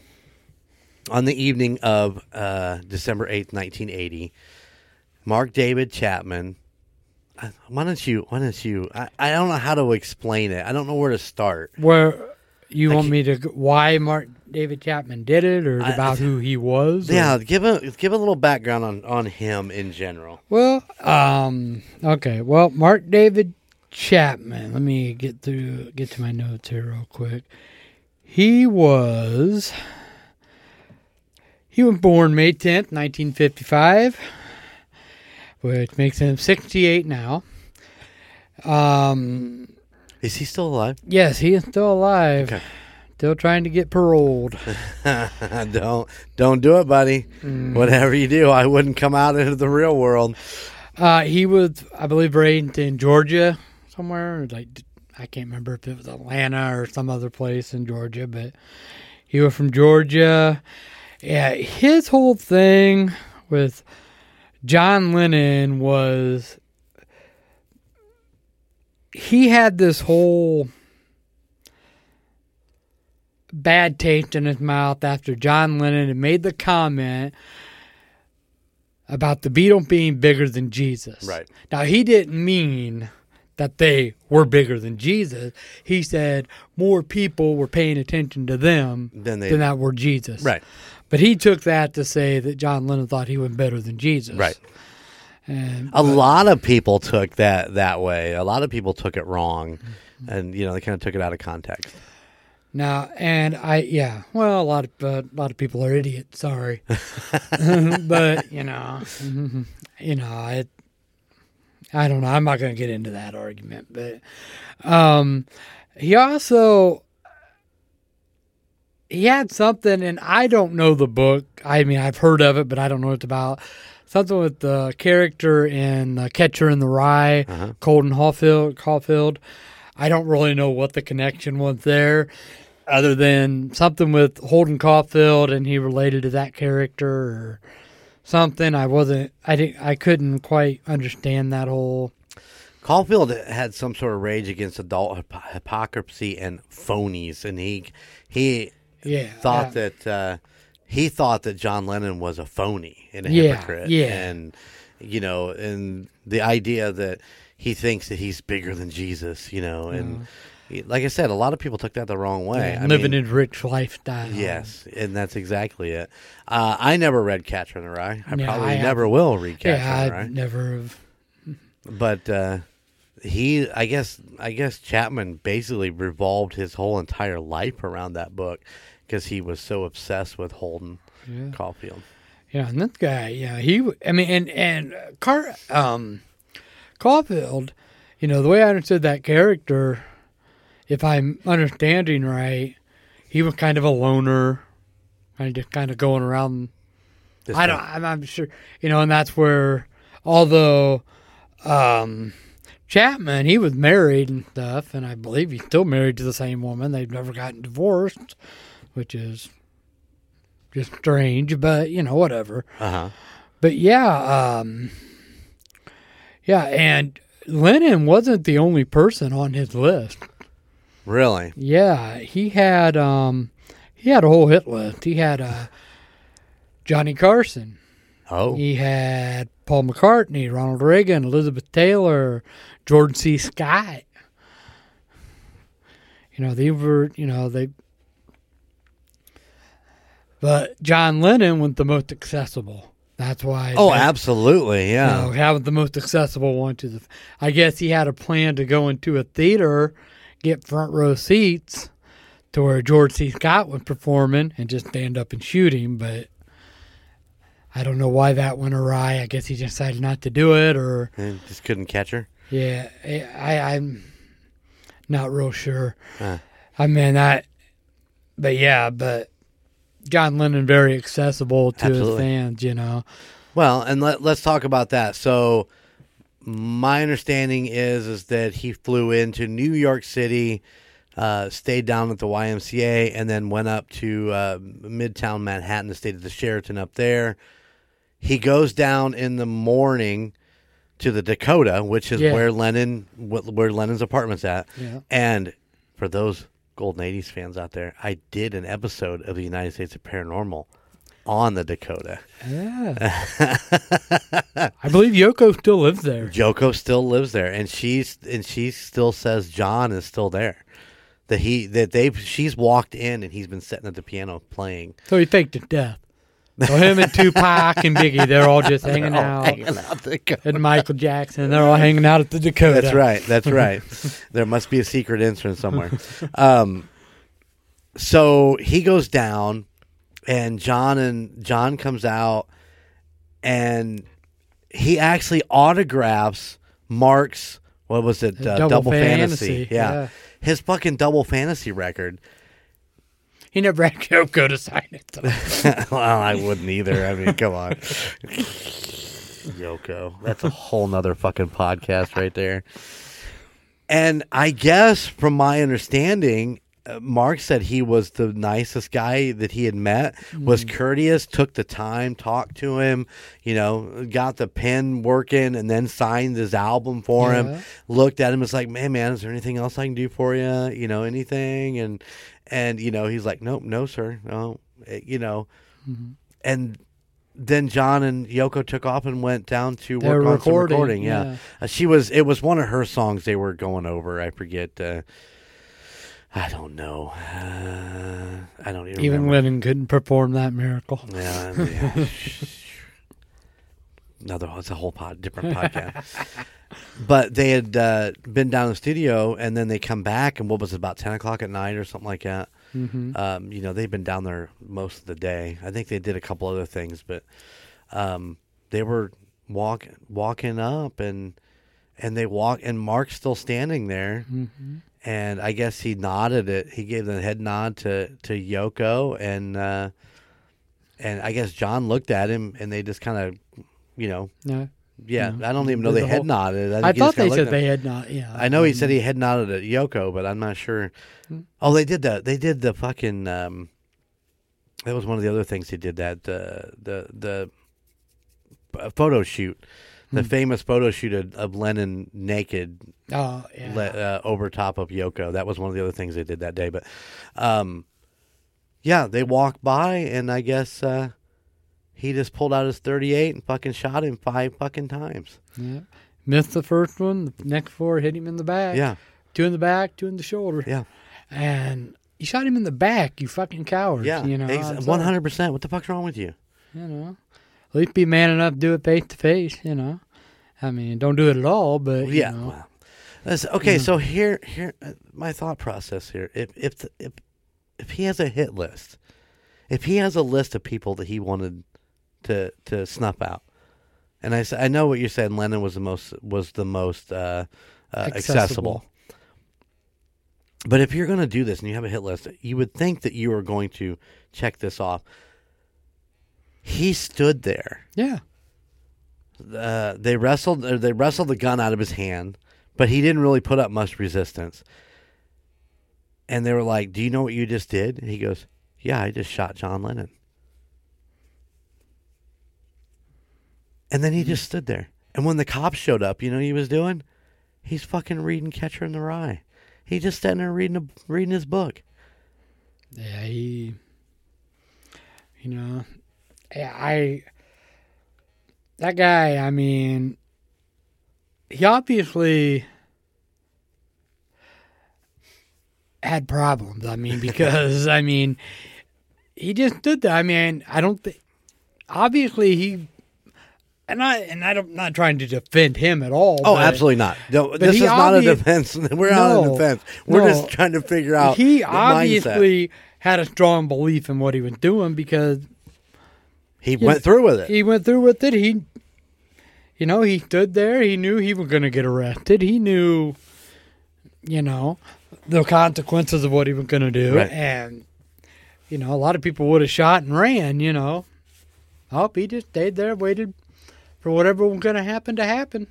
on the evening of uh, December 8th, 1980, Mark David Chapman. Why don't you? Why don't you? I, I don't know how to explain it. I don't know where to start. Where you I want me to? Why Mark David Chapman did it, or I- about who he was? or- Yeah, give a give a little background on on him in general. Well, um, okay. Well, Mark David Chapman. Let me get through, get to my notes here real quick. He was, he was born May tenth, nineteen fifty-five, which makes him sixty-eight now. Um, Is he still alive? yes, he is still alive. Okay. Still trying to get paroled. don't don't do it, buddy. Whatever you do, I wouldn't come out into the real world. Uh, he was, I believe, raised in Georgia somewhere. Like I can't remember if it was Atlanta or some other place in Georgia, but he was from Georgia. Yeah, his whole thing with John Lennon was he had this whole bad taste in his mouth after John Lennon had made the comment about the Beatles being bigger than Jesus. Right. Now, he didn't mean that they were bigger than Jesus. He said more people were paying attention to them Then they than that were Jesus. right But he took that to say that John Lennon thought he was better than Jesus. right. And A lot of people took that that way. A lot of people took it wrong, and you know they kind of took it out of context. Now, and I, yeah, well, a lot of uh, a lot of people are idiots. Sorry, but you know, you know, I, I don't know. I'm not going to get into that argument, but um, he also he had something, and I don't know the book. I mean, I've heard of it, but I don't know what it's about. Something with the character in uh, Catcher in the Rye, Colton Caulfield. Caulfield. I don't really know what the connection was there. other than something with Holden Caulfield and he related to that character or something. I wasn't. I didn't. I couldn't quite understand that whole. Caulfield had some sort of rage against adult hypo- hypocrisy and phonies, and he he Yeah, thought yeah. that uh, he thought that John Lennon was a phony and a Yeah, hypocrite, yeah. and you know, and the idea that he thinks that he's bigger than Jesus, you know, and he- like I said, a lot of people took that the wrong way. Yeah, I living mean, a rich lifestyle. Yes, and that's exactly it. Uh, I never read Catcher in the Rye. I Yeah, probably I never will read Catcher Yeah, in the I Rye. never have. But uh, he, I guess, I guess Chapman basically revolved his whole entire life around that book because he was so obsessed with Holden Yeah. Caulfield. Yeah, and this guy, yeah, he. I mean, and and Car, um, Caulfield, you know, the way I understood that character, if I'm understanding right, he was kind of a loner, kind of just kind of going around. This I don't. I'm, I'm sure, you know, and that's where, although, um, Chapman, he was married and stuff, and I believe he's still married to the same woman. They've never gotten divorced, which is just strange, but you know, whatever. Uh-huh. But yeah, um, yeah, and Lennon wasn't the only person on his list. Really? Yeah, he had um, he had a whole hit list. He had uh, Johnny Carson. Oh, He had Paul McCartney, Ronald Reagan, Elizabeth Taylor, George C. Scott. You know, they were, you know, they. But John Lennon was the most accessible. That's why. oh, they- absolutely, yeah. you know, having the most accessible one to the. I guess he had a plan to go into a theater, get front row seats, to where George C. Scott was performing, and just stand up and shoot him. But I don't know why that went awry. I guess he decided not to do it, or And just couldn't catch her. yeah, I, I'm not real sure. Huh. I mean, I, but yeah, but John Lennon very accessible to Absolutely. his fans. You know, Well, and let, let's talk about that. So, my understanding is is that he flew into New York City, uh, stayed down at the YMCA, and then went up to uh, Midtown Manhattan to stay at the Sheraton up there. He goes down in the morning to the Dakota, which is Yeah. where Lennon where Lennon's apartment's at. Yeah. And for those Golden 80s fans out there, I did an episode of the United States of Paranormal on the Dakota. Yeah. I believe Yoko still lives there. Yoko still lives there, and she's and she still says John is still there. That he that they she's walked in and he's been sitting at the piano playing. So he faked his death. So him and Tupac and Biggie, they're all just hanging Oh, out. hanging out. And Michael Jackson, they're all hanging out at the Dakota. That's right. That's right. there must be a secret entrance somewhere. Um, so he goes down, and John and John comes out, and he actually autographs Mark's what was it? Uh, Double double, Fantasy, fantasy. Yeah. yeah. his fucking double fantasy record. He never had Yoko to sign it. well, I wouldn't either. I mean, come on. Yoko. That's a whole nother fucking podcast right there. And I guess from my understanding, Mark said he was the nicest guy that he had met, was courteous, took the time, talked to him, you know, got the pen working and then signed his album for Yeah. him. Looked at him, was like, man, man, is there anything else I can do for you? You know, anything? And, and, you know, he's like, nope, no, sir. No, Eh, you know, and then John and Yoko took off and went down to They work on some recording, recording. Yeah, yeah. Uh, she was. It was one of her songs they were going over. I forget. Uh, I don't know. Uh, I don't even. Even remember. Lennon couldn't perform that miracle. Yeah, yeah. Another, it's a whole pod, different podcast. but they had uh, been down in the studio, and then they come back, and what was it about ten o'clock at night or something like that? hmm Um, you know, they've been down there most of the day. I think they did a couple other things, but um, they were walk walking up and and they walk and Mark's still standing there hmm and I guess he nodded it. He gave the head nod to to Yoko and uh, and I guess John looked at him and they just kind of you know No. Yeah, I don't even know they the head whole- nodded. I he thought they said they had not. Yeah, I know he um, said he head nodded at Yoko, but I'm not sure. Hmm. Oh, they did the they did the fucking. Um, that was one of the other things he did. That uh, the the uh, photo shoot, the Hmm. famous photo shoot of, of Lennon naked Oh yeah. le- uh, over top of Yoko. That was one of the other things they did that day. But, um, yeah, they walked by, and I guess uh, he just pulled out his 38 and fucking shot him five fucking times. yeah. Missed the first one. The next four hit him in the back. Yeah, Two in the back, two in the shoulder. yeah, And you shot him in the back. You fucking coward. yeah. You know. Ex- sorry. 100%. What the fuck's wrong with you? You know. At least be man enough to do it face to face. You know. I mean, don't do it at all, but you yeah. know. That's- okay, so here, here, uh, my thought process here. If if the, if if he has a hit list, if he has a list of people that he wanted to to snuff out, and I I know what you're saying. Lennon was the most was the most uh, uh, accessible. Accessible. But if you're going to do this and you have a hit list, you would think that you are going to check this off. He stood there Yeah. uh, they wrestled or they wrestled the gun out of his hand, but he didn't really put up much resistance. And they were like, "Do you know what you just did?" And he goes, "Yeah, I just shot John Lennon." And then he just stood there. And when the cops showed up, you know what he was doing? He's fucking reading Catcher in the Rye. He's just standing there reading a, reading his book. Yeah, he, you know, I, that guy, I mean, he obviously had problems. I mean, because, I mean, he just stood there. I mean, I don't think, obviously he, and I, and I don't, not trying to defend him at all. Oh, but absolutely not. No, this is not a defense. We're not a defense. We're no. just trying to figure out. He the mindset. obviously had a strong belief in what he was doing because he went through with it. he went through with it. He, you know, he stood there. He knew he was going to get arrested. He knew, you know, the consequences of what he was going to do. Right. And, you know, a lot of people would have shot and ran, you know. Oh, he just stayed there, waited for whatever was going to happen to happen.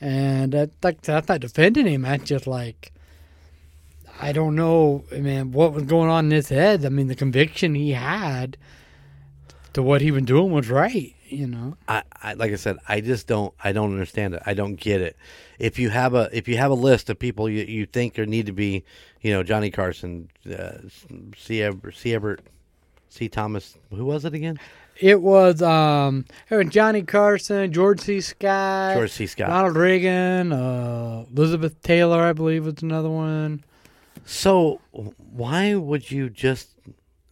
And that, like, that's not defending him. That's just like, I don't know, man, what was going on in his head. I mean, the conviction he had to what he was doing was right, you know. I, I like I said, I just don't I don't understand it. I don't get it. If you have a if you have a list of people you, you think there need to be, you know, Johnny Carson, uh, C. Ever, C. Everett, C. Thomas, who was it again? It was um Johnny Carson, George C. Scott, George C. Scott. Ronald Reagan, uh, Elizabeth Taylor, I believe was another one. So why would you just?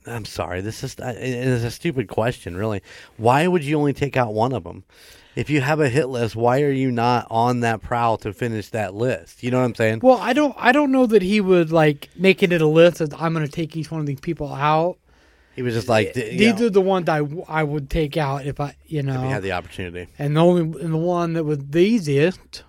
I'm sorry. This is uh, it is a stupid question, really. Why would you only take out one of them? If you have a hit list, why are you not on that prowl to finish that list? You know what I'm saying? Well, I don't I don't know that he would like making it a list of I'm going to take each one of these people out. He was just like, eh, you These know, are the ones I, w- I would take out if I you know. if had the opportunity. and the only and the one that was the easiest.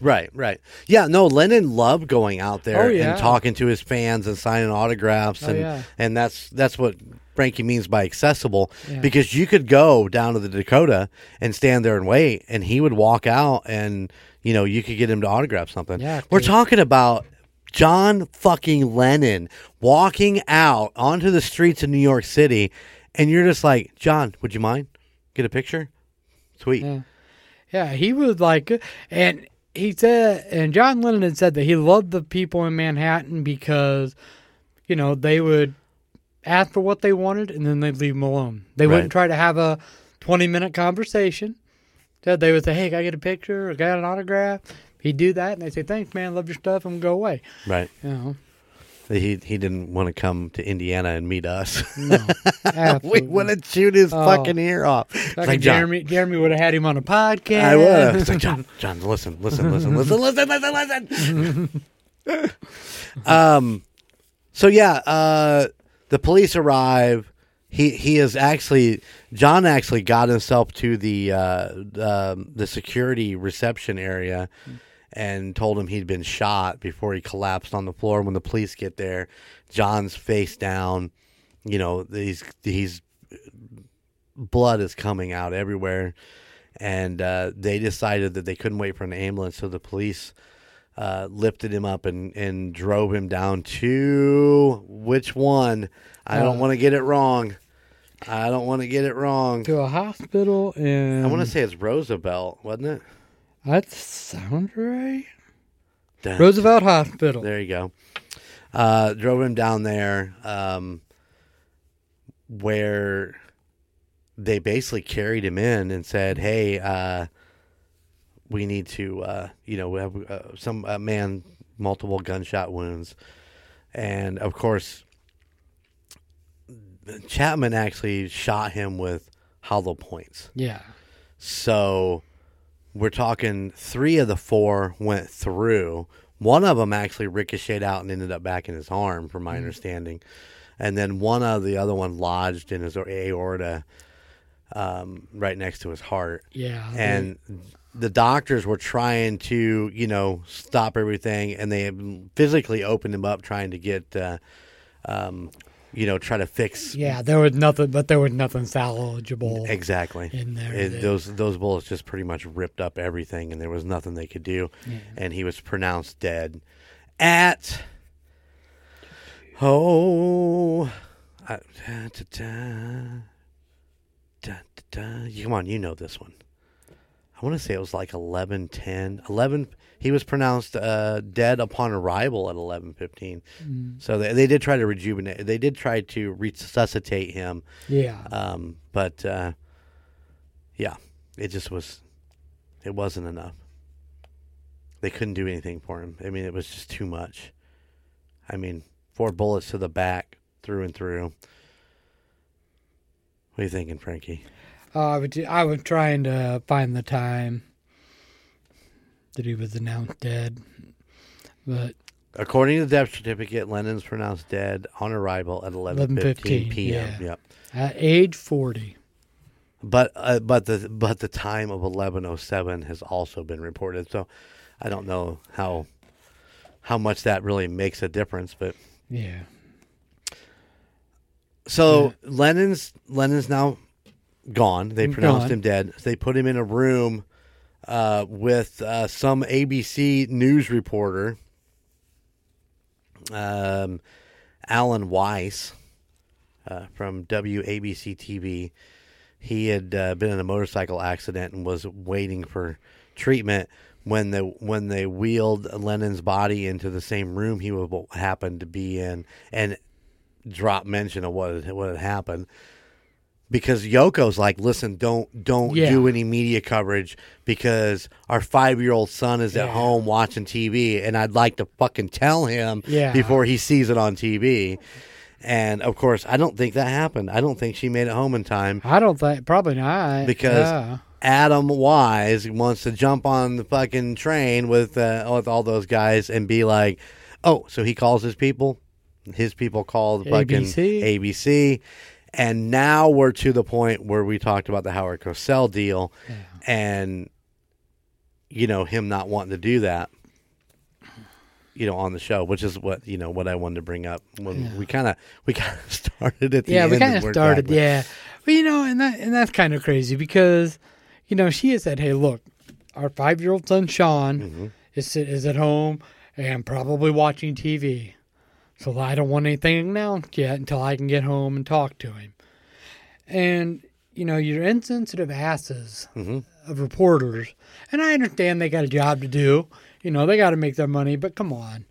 Right, right. Yeah, no, Lennon loved going out there Oh, yeah. and talking to his fans and signing autographs Oh, and yeah. and that's that's what Frankie means by accessible Yeah. because you could go down to the Dakota and stand there and wait and he would walk out and you know, you could get him to autograph something. Yeah, We're talking about John fucking Lennon walking out onto the streets of New York City and you're just like, "John, would you mind? Get a picture?" Sweet. Yeah. Yeah, he was like, and he said, and John Lennon had said that he loved the people in Manhattan because, you know, they would ask for what they wanted and then they'd leave them alone. They Right. wouldn't try to have a 20 minute conversation. Said they would say, hey, can I get a picture or got an autograph? He'd do that and they'd say, thanks, man, love your stuff, and go away. Right. You know, He he didn't want to come to Indiana and meet us. no. we would have chewed his Oh. fucking ear off. Like John, Jeremy, Jeremy would have had him on a podcast. I would. It's like John, John, listen, listen, listen, listen, listen, listen, listen. um, so yeah, uh, the police arrive. He he is actually John actually got himself to the uh, um, the security reception area and told him he'd been shot before he collapsed on the floor. When the police get there, John's face down. You know, he's he's blood is coming out everywhere. and uh, they decided that they couldn't wait for an ambulance, so the police uh, lifted him up and, and drove him down to which one? I don't Uh, want to get it wrong. I don't want to get it wrong. To a hospital in. I want to say it's Roosevelt, wasn't it? That sounds right. Dun- Roosevelt Hospital. There you go. Uh, drove him down there, um, where they basically carried him in and said, "Hey, uh, we need to, uh, you know, we have uh, some uh, man multiple gunshot wounds," and of course, Chapman actually shot him with hollow points. Yeah. So we're talking three of the four went through. One of them actually ricocheted out and ended up back in his arm, from my understanding. And then one of the other one lodged in his aorta um, right next to his heart. Yeah. they- And the doctors were trying to, you know, stop everything. And they physically opened him up, trying to get, uh, um, you know, try to fix yeah, there was nothing, but there was nothing salvageable Exactly. in there. It, those those bullets just pretty much ripped up everything, and there was nothing they could do. Yeah. And he was pronounced dead at oh, uh, I, da, da, da, da, come on, you know this one. I want to say it was like eleven ten, eleven. He was pronounced uh, dead upon arrival at eleven fifteen. Mm. So they, they did try to rejuvenate. They did try to resuscitate him yeah. um, but uh, yeah, it just was. It wasn't enough. They couldn't do anything for him. I mean, it was just too much. I mean, four bullets to the back, through and through. What are you thinking, Frankie? Uh, I, was, I was trying to find the time that he was announced dead, but According to the death certificate, Lennon's pronounced dead on arrival at 11:15 11:15, p.m. yeah. Yep. at age 40. But uh, but the but the time of 11:07 has also been reported. So I don't know how how much that really makes a difference, but Yeah. So Lennon's Lennon's now gone. They pronounced Gone. him dead. They put him in a room uh, with uh, some ABC news reporter, um, Alan Weiss uh, from WABC TV. He had uh, been in a motorcycle accident and was waiting for treatment when the when they wheeled Lennon's body into the same room he would happened to be in, and drop mention of what had, what had happened because Yoko's like, listen, don't don't Yeah. do any media coverage because our five year old son is at home watching TV, and I'd like to fucking tell him Yeah. before he sees it on TV. And of course, I don't think that happened. I don't think she made it home in time I don't think, probably not. because Yeah. Adam Weiss wants to jump on the fucking train with uh, with all those guys and be like, oh, so he calls his people, his people call the fucking ABC. ABC, and now we're to the point where we talked about the Howard Cosell deal, Yeah. and you know him not wanting to do that. You know, on the show, which is what you know what I wanted to bring up when Yeah. we kind of we kind of started at the yeah, we kind of started, backwards. yeah. But you know, and that and that's kind of crazy because, you know, she had said, "Hey, look, our five-year-old son Sean Mhm. is is at home and probably watching TV, so I don't want anything announced yet until I can get home and talk to him." And you know, your insensitive asses Mhm. of reporters, and I understand they got a job to do. You know, they got to make their money, but come on.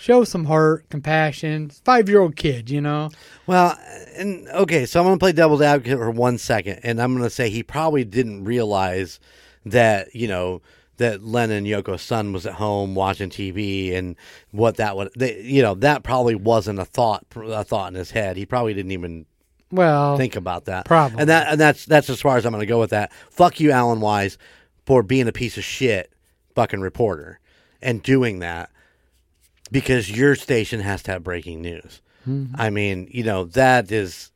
Show some heart, compassion. Five year old kid, you know? Well, and okay, so I'm going to play devil's advocate for one second, and I'm going to say he probably didn't realize that you know that Lennon Yoko's son was at home watching TV, and what that would, they, you know, that probably wasn't a thought a thought in his head. He probably didn't even Well, think about that. Probably. and that and that's that's as far as I'm going to go with that. Fuck you, Alan Weiss, for being a piece of shit fucking reporter and doing that because your station has to have breaking news. Mm-hmm. I mean, you know that is.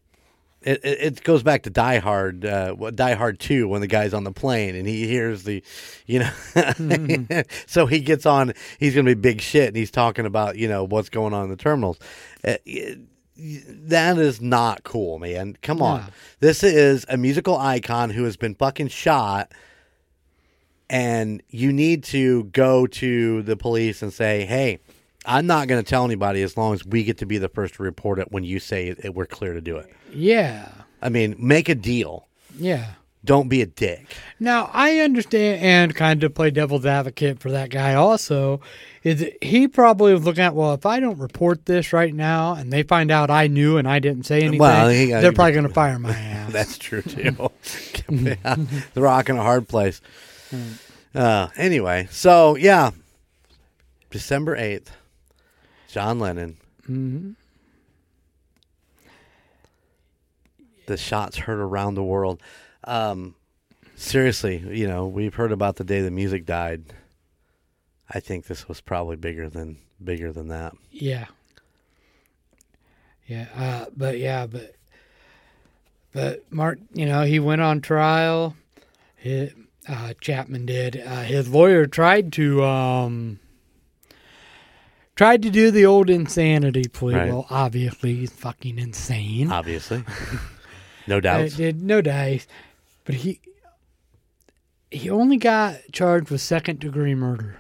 It, it, goes back to Die Hard, uh, Die Hard Two, when the guy's on the plane and he hears the, you know, so he gets on. He's gonna be big shit, and he's talking about you know what's going on in the terminals. Uh, that is not cool, man. Come on, No. this is a musical icon who has been fucking shot and you need to go to the police and say, "Hey, I'm not going to tell anybody as long as we get to be the first to report it when you say it, we're clear to do it." Yeah. I mean, make a deal. Yeah. Don't be a dick. Now I understand and kind of play devil's advocate for that guy also. Is he probably was looking at well if I don't report this right now and they find out I knew and I didn't say anything, Well, he they're probably going to fire my ass. That's true too. the rock in a hard place. Uh, anyway, so yeah, December eighth, John Lennon. Mhm. The shots heard around the world. Um, seriously, you know, we've heard about the day the music died. I think this was probably bigger than bigger than that. Yeah. Yeah, uh, but yeah, but but Mark, you know, he went on trial. He, uh, Chapman did. Uh, his lawyer tried to um tried to do the old insanity plea. Right. Well, obviously he's fucking insane. Obviously, no Uh, doubts. did no dice, but he he only got charged with second degree murder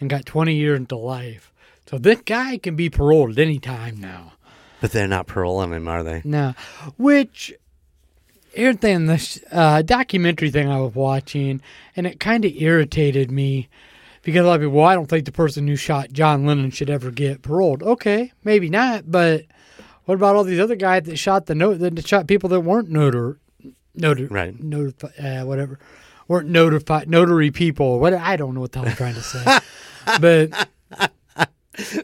and got twenty years to life. So this guy can be paroled at any time now. But they're not paroling him, are they? No, which here's the thing, this uh, documentary thing I was watching, and it kind of irritated me because I'd be, well, I don't think the person who shot John Lennon should ever get paroled. Okay, maybe not, but what about all these other guys that shot the note that shot people that weren't notar, notar, Right. notifi- uh, whatever, weren't notified notary people. What I don't know what the hell I'm trying to say, but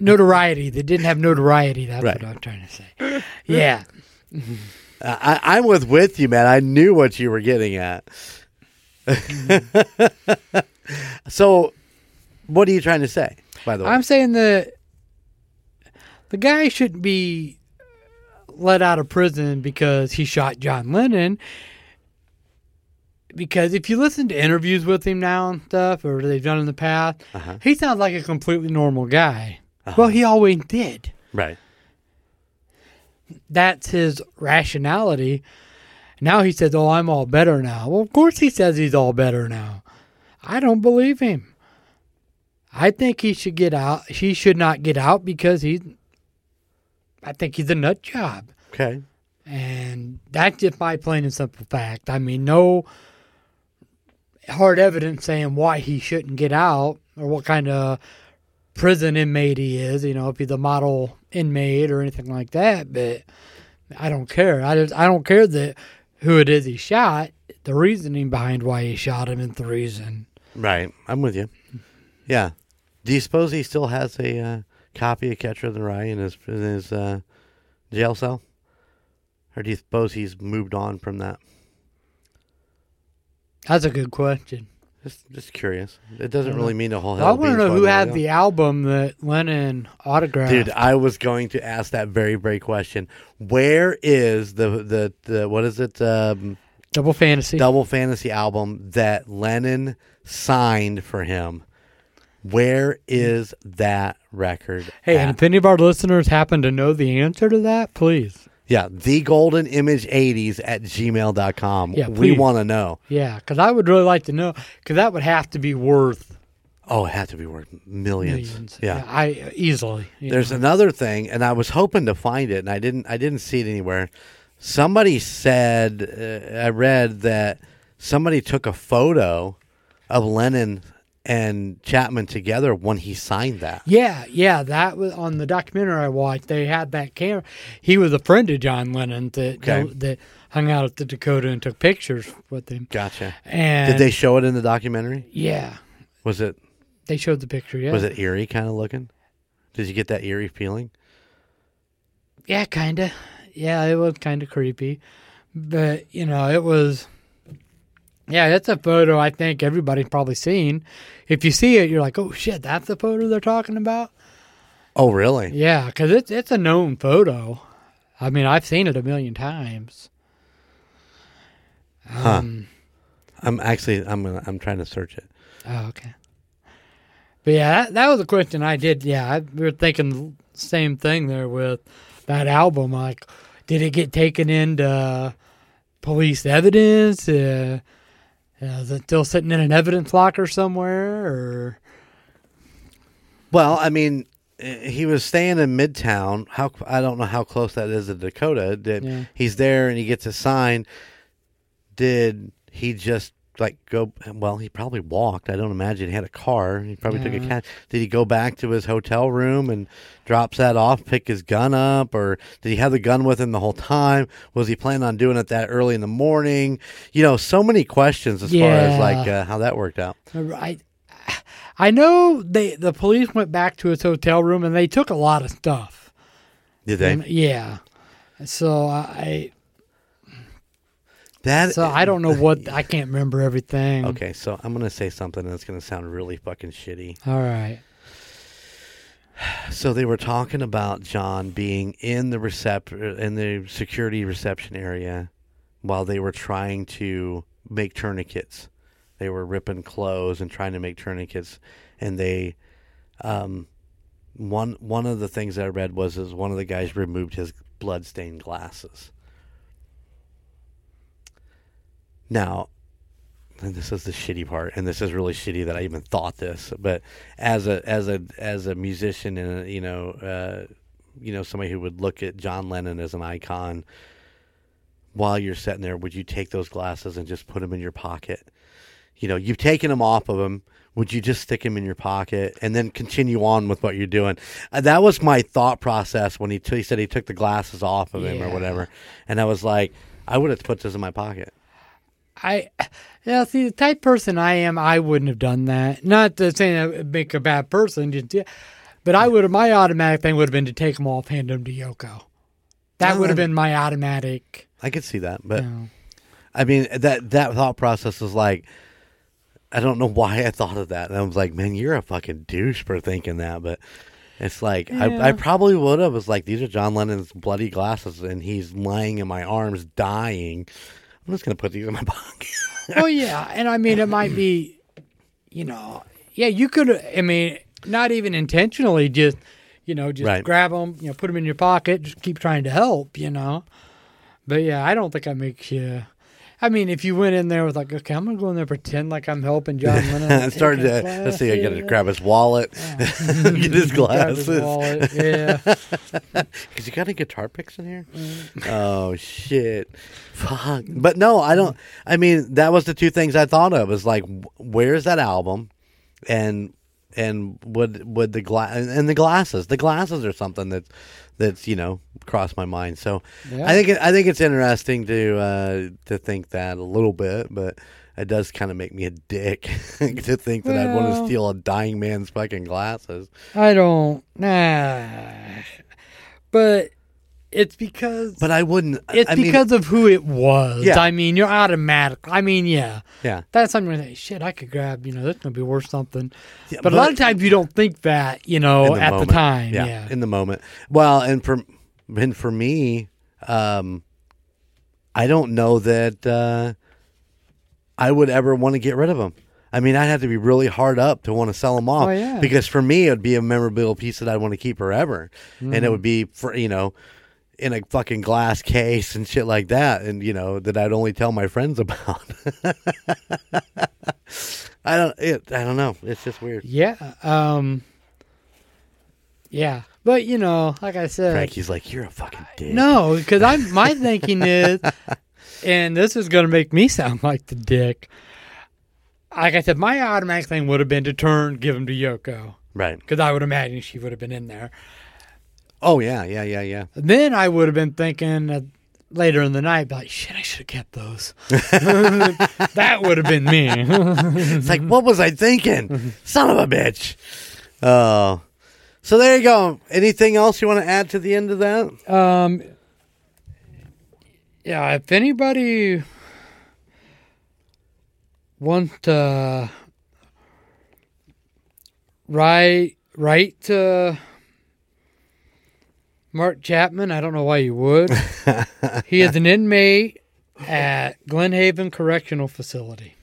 notoriety. They didn't have notoriety. That's Right. what I'm trying to say. Yeah. I, I was with you, man. I knew what you were getting at. so, what are you trying to say? By the way, I'm saying that the guy shouldn't be let out of prison because he shot John Lennon. Because if you listen to interviews with him now and stuff, or they've done in the past, Uh-huh. he sounds like a completely normal guy. Well, he always did. right? That's his rationality. Now he says, "Oh, I'm all better now." Well, of course he says he's all better now. I don't believe him. I think he should get out. He should not get out because he's. I think he's a nut job, Okay. and that's just my plain and simple fact. I mean, no hard evidence saying why he shouldn't get out or what kind of prison inmate he is. You know, if he's a model inmate or anything like that. But I don't care. I just I don't care that who it is he shot. The reasoning behind why he shot him is the reason. Right. I'm with you. Yeah. Do you suppose he still has a uh, copy of Catcher in the Rye in his in his uh, jail cell, or do you suppose he's moved on from that? That's a good question. Just just curious. It doesn't really mean a whole hell. I want to know who had the album that Lennon autographed. Dude, I was going to ask that very, very question. Where is the the, the what is it? Um, Double Fantasy. double fantasy album that Lennon signed for him. Where is that record? hey, at? and if any of our listeners happen to know the answer to that, please. yeah, the golden image 80s at gmail.com. Yeah, we want to know. Yeah, because I would really like to know, because that would have to be worth Oh, it had to be worth millions. millions. Yeah. I easily. There's know. another thing, and I was hoping to find it, and I didn't. I didn't see it anywhere. Somebody said uh, I read that somebody took a photo of Lennon and Chapman together when he signed that. Yeah, yeah, that was on the documentary I watched. They had that camera. He was a friend of John Lennon that Okay. that hung out at the Dakota and took pictures with him. Gotcha. And Did they show it in the documentary? Yeah, Was it they showed the picture. Yeah, was it eerie kind of looking? Did you get that eerie feeling? Yeah, kind of. Yeah, it was kind of creepy, but you know, it was. Yeah, that's a photo I think everybody's probably seen. If you see it, you're like, "Oh shit, that's the photo they're talking about." Oh, really? Yeah, because it's it's a known photo. I mean, I've seen it a million times. Huh. Um, I'm actually I'm gonna, I'm trying to search it. Oh, okay. But yeah, that, that was a question I did. Yeah, I, we were thinking the same thing there with that album. Like, did it get taken into police evidence? Uh, Yeah, is it still sitting in an evidence locker somewhere, or Well, I mean, eh, he was staying in Midtown. How I don't know how close that is to Dakota. Did Yeah. he's there and he gets a sign? Did he just like go? Well, he probably walked. I don't imagine he had a car. He probably took a Yeah. cab. Did he go back to his hotel room and drops that off, pick his gun up, or did he have the gun with him the whole time? Was he planning on doing it that early in the morning? You know, so many questions as far as like uh, how that worked out. I, I know they the police went back to his hotel room and they took a lot of stuff. Did they? And, yeah, so I That so I don't know what I can't remember everything. Okay, so I'm gonna say something that's gonna sound really fucking shitty. all right. So they were talking about John being in the recep in the security reception area while they were trying to make tourniquets. They were ripping clothes and trying to make tourniquets, and they, um, one one of the things I read was is one of the guys removed his bloodstained glasses. Now, and this is the shitty part, and this is really shitty that I even thought this. But as a as a as a musician and a, you know uh, you know somebody who would look at John Lennon as an icon, while you're sitting there, would you take those glasses and just put them in your pocket? You know, you've taken them off of him. Would you just stick them in your pocket and then continue on with what you're doing? Uh, that was my thought process when he, t- he said he took the glasses off of him or whatever, and I was like, I would have put this in my pocket. I, yeah, see, the type person I am, I wouldn't have done that. Not to say would make a bad person, just, yeah, but I would have. My automatic thing would have been to take them off, hand them to Yoko. That would have been my automatic. I could see that, but You know. I mean that that thought process is like I don't know why I thought of that. And I was like, man, you're a fucking douche for thinking that, but it's like I, I probably would have. It's like these are John Lennon's bloody glasses, and he's lying in my arms, dying. I'm just gonna put these in my pocket. well, yeah, and I mean, it might be, you know, yeah, you could. I mean, not even intentionally, just you know, just Right. grab them, you know, put them in your pocket, just keep trying to help, you know. But yeah, I don't think I make you. I mean, if you went in there with like, okay, I'm gonna go in there pretend like I'm helping John Lennon. and started to let's see. I got to grab his wallet, get his Grab his glasses. wallet, Yeah. Cause you got any guitar picks in here? Mm. Oh shit, fuck. But no, I don't. I mean, that was the two things I thought of. Is like, where's that album, and and would would the glass and the glasses. The glasses are something that's that's you know crossed my mind. So Yeah. I think it, I think it's interesting to uh, to think that a little bit, but. It does kind of make me a dick to think that I'd want to steal a dying man's fucking glasses. I don't. Nah. But it's because. But I wouldn't. it's I mean, because of who it was. Yeah. I mean, you're automatic. I mean, yeah. yeah. That's something where, shit, I could grab, you know, that's going to be worth something. Yeah, but, a lot of times you don't think that, you know, in at moment. the time. Yeah, Yeah. in the moment. Well, and for and for me, um, I don't know that uh, I would ever want to get rid of them. I mean, I'd have to be really hard up to want to sell them off. Oh, yeah. Because for me, it would be a memorable piece that I'd want to keep forever, and Mm. it would be for you know. In a fucking glass case and shit like that, and you know that I'd only tell my friends about. I don't. It, I don't know. It's just weird. yeah. Um, yeah. But, you know, like I said. Frankie's like, you're a fucking dick. No, because I'm my thinking is, and this is going to make me sound like the dick. Like I said, my automatic thing would have been to turn, give him to Yoko, Right. because I would imagine she would have been in there. Oh yeah, yeah, yeah, yeah. Then I would have been thinking uh, later in the night, like, shit, I should have kept those. that would have been me. It's like, what was I thinking? Son of a bitch. Oh. So there you go. Anything else you want to add to the end of that? um, yeah, if anybody wants to write, write to Mark Chapman, I don't know why you would. he is an inmate at Green Haven Correctional Facility.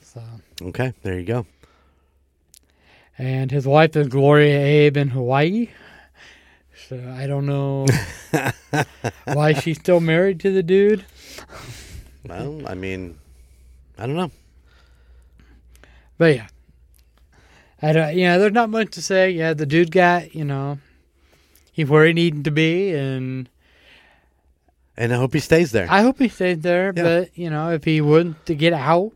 So. Okay, there you go. And his wife is Gloria Abe in Hawaii. So I don't know why she's still married to the dude. Well, I mean, I don't know. But yeah, I don't. Yeah, there's not much to say. Yeah, the dude got you know, he where he needed to be, and And I hope he stays there. I hope he stays there. Yeah. But you know, if he wouldn't to get out,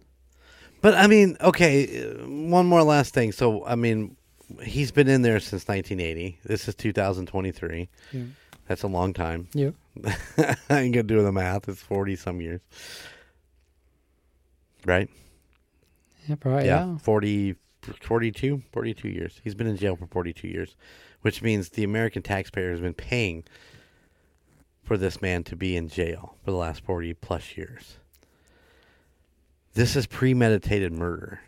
But I mean, okay, uh, one more last thing. So, I mean, he's been in there since 1980. This is 2023. Yeah. That's a long time. Yeah. I ain't gonna do the math. It's 40 some years, right? yeah, probably. yeah, Yeah. 40, 42, 42 years. He's been in jail for 42 years, which means the American taxpayer has been paying for this man to be in jail for the last 40 plus years. This is premeditated murder.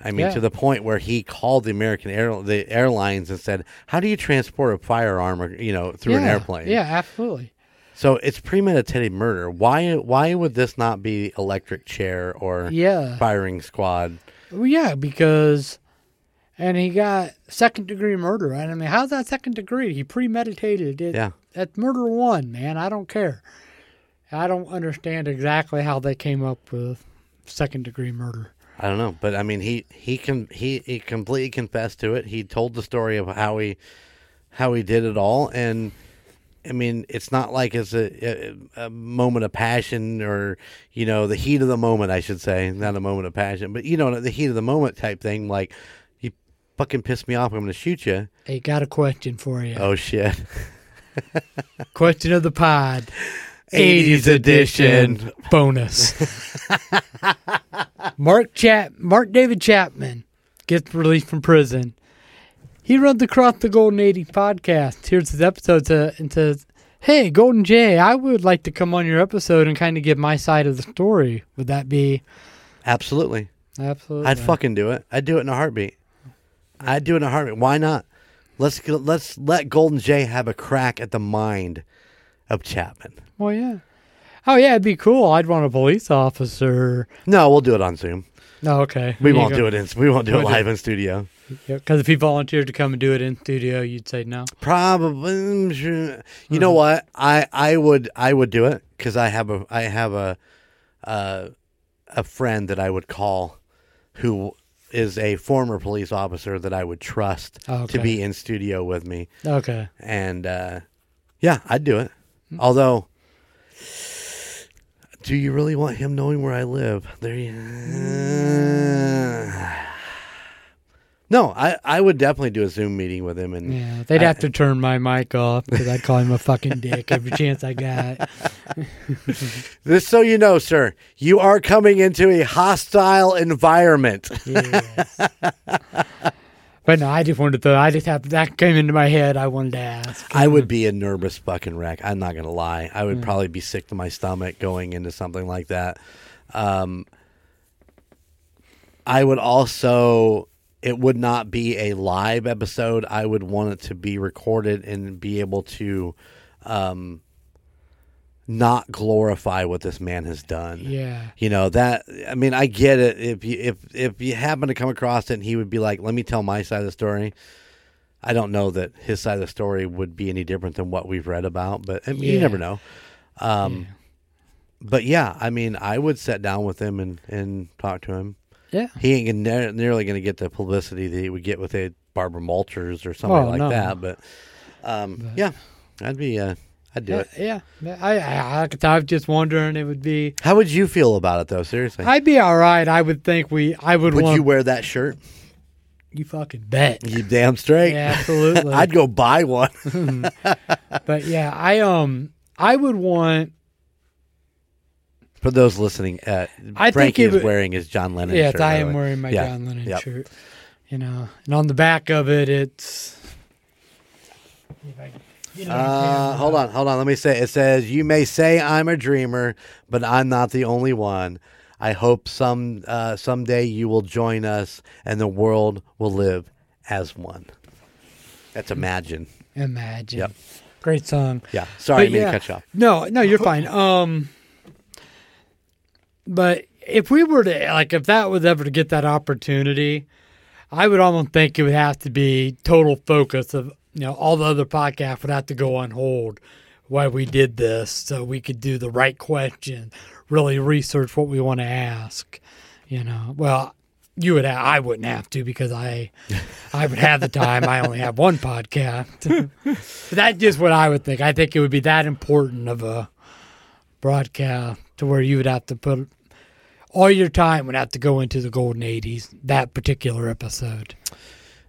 I mean, Yeah. to the point where he called the American air, the airlines and said, "How do you transport a firearm, or, you know, through an airplane?" Yeah, absolutely. So it's premeditated murder. Why? Why would this not be electric chair or Yeah. firing squad? Well, yeah, because, and he got second degree murder. Right? I mean, how's that second degree? He premeditated it. Yeah. That's murder one, man. I don't care. I don't understand exactly how they came up with second degree murder. I don't know, but I mean, he he can he, he completely confessed to it. He told the story of how he how he did it all, and I mean, it's not like it's a, a, a moment of passion or you know the heat of the moment. I should say, not a moment of passion, but you know the heat of the moment type thing. Like you fucking pissed me off, I'm going to shoot you. Hey, got a question for you. Oh shit! Question of the pod. 80s edition. bonus. Mark Chap Mark David Chapman gets released from prison. He runs across the Golden 80 podcast. Here's his episode to, and says, Hey, Golden J, I would like to come on your episode and kind of give my side of the story. Would that be Absolutely, absolutely? I'd fucking do it. I'd do it in a heartbeat. I'd do it in a heartbeat. Why not? Let's let's let Golden J have a crack at the mind of Chapman. Well, yeah. Oh, yeah, it'd be cool. I'd want a police officer. No, we'll do it on Zoom. No, okay. We won't do it in we won't do it live in studio. Because if he volunteered to come and do it in studio, you'd say no. Probably. mm. You know what? I I would I would do it because I have a I have a uh, a friend that I would call who is a former police officer that I would trust to be in studio with me, Okay. and uh, yeah, I'd do it. Mm-hmm. Although. Do you really want him knowing where I live? There you. No, I, I would definitely do a Zoom meeting with him and Yeah, they'd I- have to turn my mic off because I'd call him a fucking dick every chance I got. This, so you know, sir, you are coming into a hostile environment. Yes. but no, I just wanted to. I just have that came into my head. I wanted to ask. I would be a nervous fucking wreck. I'm not gonna lie. I would probably be sick to my stomach going into something like that. Um, I would also. It would not be a live episode. I would want it to be recorded and be able to, um, not glorify what this man has done. Yeah. You know that I mean I get it if you if if you happen to come across it and he would be like let me tell my side of the story. I don't know that his side of the story would be any different than what we've read about, but I mean, you never know. Um, But yeah, I mean, I would sit down with him and, and talk to him. Yeah. He ain't ne- nearly going to get the publicity that he would get with a Barbara Walters or somebody Oh, like no. that. But, um, yeah, I'd be, uh, I'd do Yeah, it. yeah. I, I, I, I was just wondering. It would be. How would you feel about it though? Seriously, I'd be all right. I would think we. I would, would want. you wear that shirt? You fucking bet. You damn straight. Yeah, absolutely. I'd go buy one. but yeah, I um, I would want. For those listening, uh, I think Frankie it is wearing his John Lennon Yes, shirt. I am wearing my Yeah. John Lennon Yep. shirt. You know, and on the back of it, it's. If I can Uh, hold on, hold on. Let me say. It says, "You may say I'm a dreamer, but I'm not the only one. I hope some uh, someday you will join us, and the world will live as one." That's imagine. Imagine. Yep. Great song. Yeah. Sorry, I But mean yeah. to cut you off. No, no, you're fine. Um, but if we were to like, if that was ever to get that opportunity, I would almost think it would have to be total focus of you know all the other podcasts would have to go on hold while we did this, so we could do the right question, really research what we want to ask. You know, well, you would. Ha- I wouldn't have to because I, I would have the time. I only have one podcast. That's just what I would think. I think it would be that important of a broadcast to where you would have to put all your time would have to go into the golden 80s that particular episode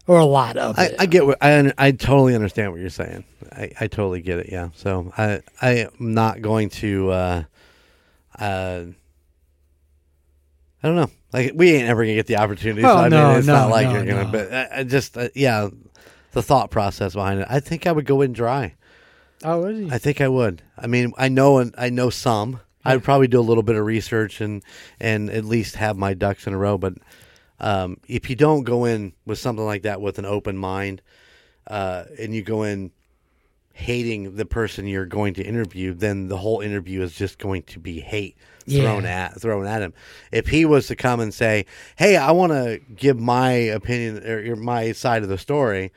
or a lot of I, it I get what I I totally understand what you're saying. I, I totally get it. Yeah. So I I am not going to. Uh, uh, I don't know. Like we ain't ever gonna get the opportunity. so Oh, I mean, no, it's no, not like no, you're gonna. no. But I, I just uh, yeah, the thought process behind it. I think I would go in dry. oh is he? I think I would. I mean, I know and I know some. I would probably do a little bit of research and and at least have my ducks in a row. But um, if you don't go in with something like that with an open mind, uh, and you go in hating the person you're going to interview, then the whole interview is just going to be hate thrown Yeah. at thrown at him. If he was to come and say, "Hey, I want to give my opinion or or my side of the story,"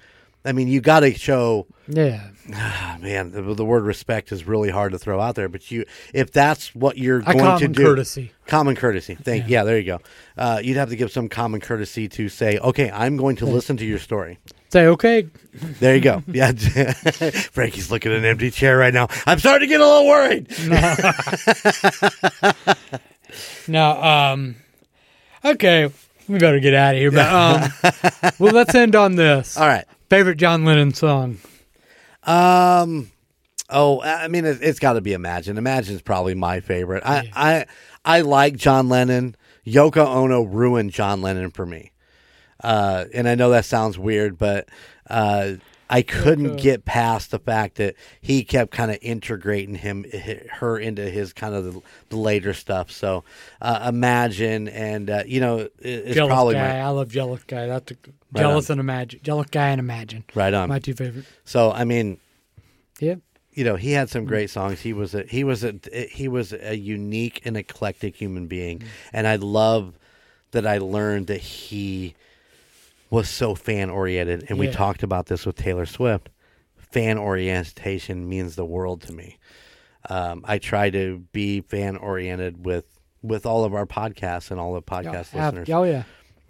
I mean, you got to show yeah Ah, man, the, the word respect is really hard to throw out there. But you, if that's what you're going to common do, courtesy common courtesy. Thank, yeah. there you go. Uh, you'd have to give some common courtesy to say, okay, I'm going to listen to your story. say okay There you go. Yeah, Frankie's looking at an empty chair right now. I'm starting to get a little worried. no um okay we better get out of here but um well let's end on this All right. Favorite john lennon song Um. Oh, I mean, it, it's got to be Imagine. Imagine is probably my favorite. I, I, I like John Lennon. Yoko Ono ruined John Lennon for me. Uh, and I know that sounds weird, but uh, I couldn't Yoko. get past the fact that he kept kind of integrating him, her into his kind of the, the later stuff. So, uh, Imagine, and uh, you know, it, it's jealous probably guy my, i love jealous guy that's a, Right jealous and imagine jealous guy and imagine right on. my two favorite So, I mean, yeah you know he Mm. had some great songs he was a he was a he was a unique and eclectic human Mm. being and i love that i learned that he was so fan oriented and we Yeah. talked about this with taylor swift fan orientation means the world to me um, i try to be fan oriented with with all of our podcasts and all the podcast listeners oh yeah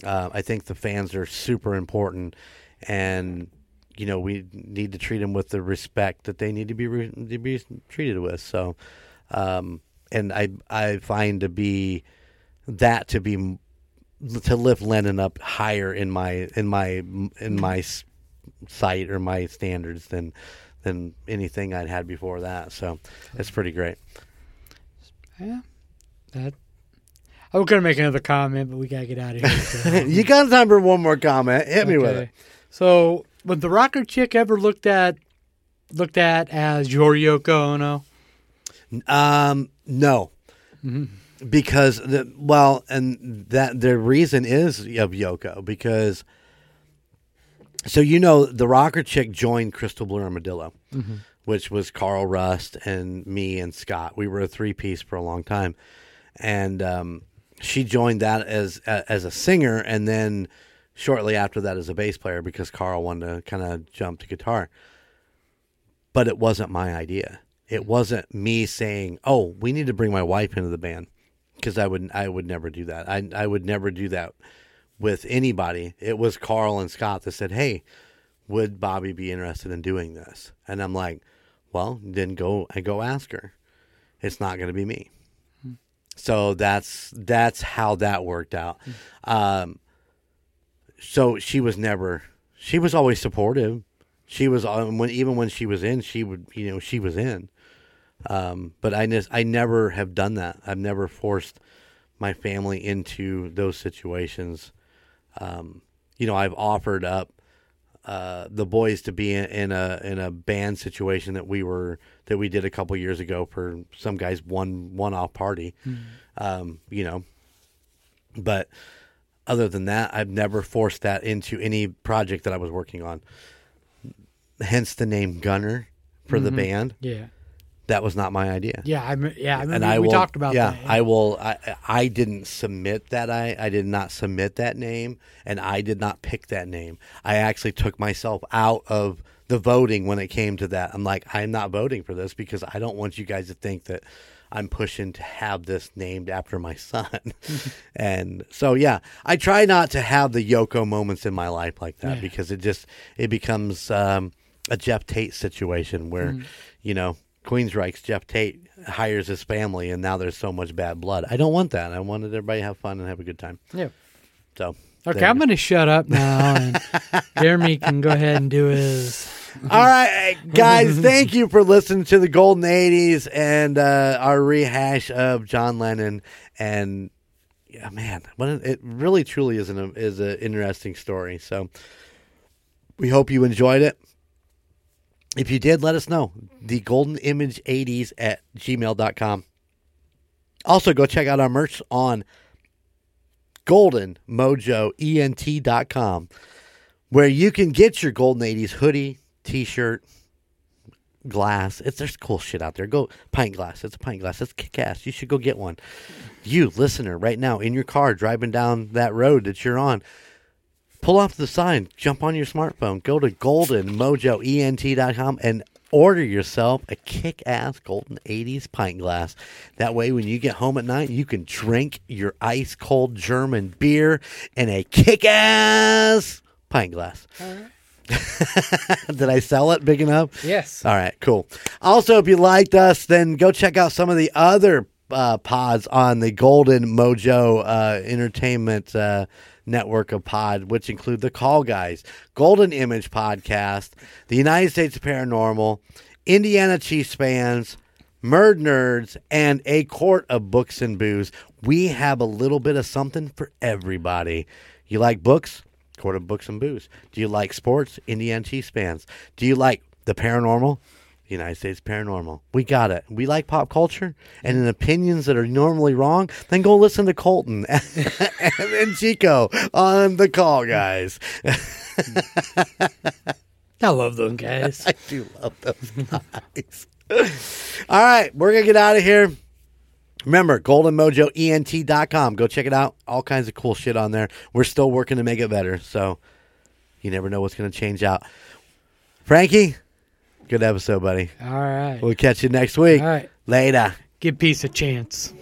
uh, I think the fans are super important, and you know we need to treat them with the respect that they need to be re- to be treated with. So, um, and I I find to be that to be to lift Lennon up higher in my in my in my sight or my standards than than anything I'd had before that. So it's pretty great. yeah that I was gonna make another comment, but we gotta get out of here. so. you got time for one more comment? Hit me with it. So, was the rocker chick ever looked at looked at as your Yoko Ono? Um, no, because the well, and that the reason is of Yoko because. So you know the rocker chick joined Crystal Blue Armadillo, which was Carl Rust and me and Scott. We were a three piece for a long time, and um, she joined that as as a singer, and then shortly after that as a bass player because Carl wanted to kind of jump to guitar but it wasn't my idea. It wasn't me saying, "Oh, we need to bring my wife into the band," because I would I would never do that. I I would never do that with anybody. It was Carl and Scott that said, "Hey, would Bobby be interested in doing this?" And I'm like, "Well, then go I go ask her. It's not going to be me." So that's that's how that worked out. Um, so she was never she was always supportive she was um, when even when she was in she would you know she was in um, but i just i never have done that. I've never forced my family into those situations. Um, you know i've offered up uh, the boys to be in, in a in a band situation that we were that we did a couple years ago for some guys one one off party. Um, you know but other than that, I've never forced that into any project that I was working on. Hence the name Gunner for the band. Yeah, That was not my idea. yeah, I yeah. I remember and I we talked about yeah, that. I will. I I didn't submit that. I I did not submit that name, and I did not pick that name. I actually took myself out of the voting when it came to that. I'm like, I'm not voting for this because I don't want you guys to think that I'm pushing to have this named after my son. and so yeah, I try not to have the Yoko moments in my life like that Yeah. because it just it becomes um, a Geoff Tate situation where Mm. you know Queensryche's Geoff Tate hires his family and now there's so much bad blood. I don't want that. I wanted everybody to have fun and have a good time. Yeah. So Okay, there I'm going to shut up now, and Jeremy can go ahead and do his. All right, guys, thank you for listening to the Golden 80s and uh, our rehash of John Lennon. And yeah, man, it really truly is an is an interesting story. So we hope you enjoyed it. If you did, let us know. The Golden Image 80s at gmail.com. Also, go check out our merch on goldenmojoent.com where you can get your Golden 80s hoodie, t shirt, glass. It's there's cool shit out there. Go pint glass. It's a pint glass. It's kick ass. You should go get one. You listener, right now in your car driving down that road that you're on, pull off the sign, jump on your smartphone, go to goldenmojoent.com and order yourself a kick ass golden 80s pint glass. That way, when you get home at night, you can drink your ice cold German beer in a kick ass pint glass. Did I sell it big enough? Yes. All right, cool. Also, if you liked us, then go check out some of the other uh, pods on the Golden Mojo uh, Entertainment uh, network of pod, which include the Call Guys, Golden Image Podcast, the United States Paranormal, Indiana Chiefs fans, Murd Nerds, and a Court of books and booze. We have a little bit of something for everybody. You like books? Court of books and booze. Do you like sports? Indiana Chiefs fans. Do you like the paranormal? United States Paranormal. We got it. We like pop culture and in opinions that are normally wrong, then go listen to Colton and, and Chico on the call, guys. I love those guys. I do love those guys. All right, we're going to get out of here. Remember, goldenmojoent.com. Go check it out. All kinds of cool shit on there. We're still working to make it better, so you never know what's going to change out. Frankie, good episode, buddy. All right. We'll catch you next week. All right. Later. Give peace a chance.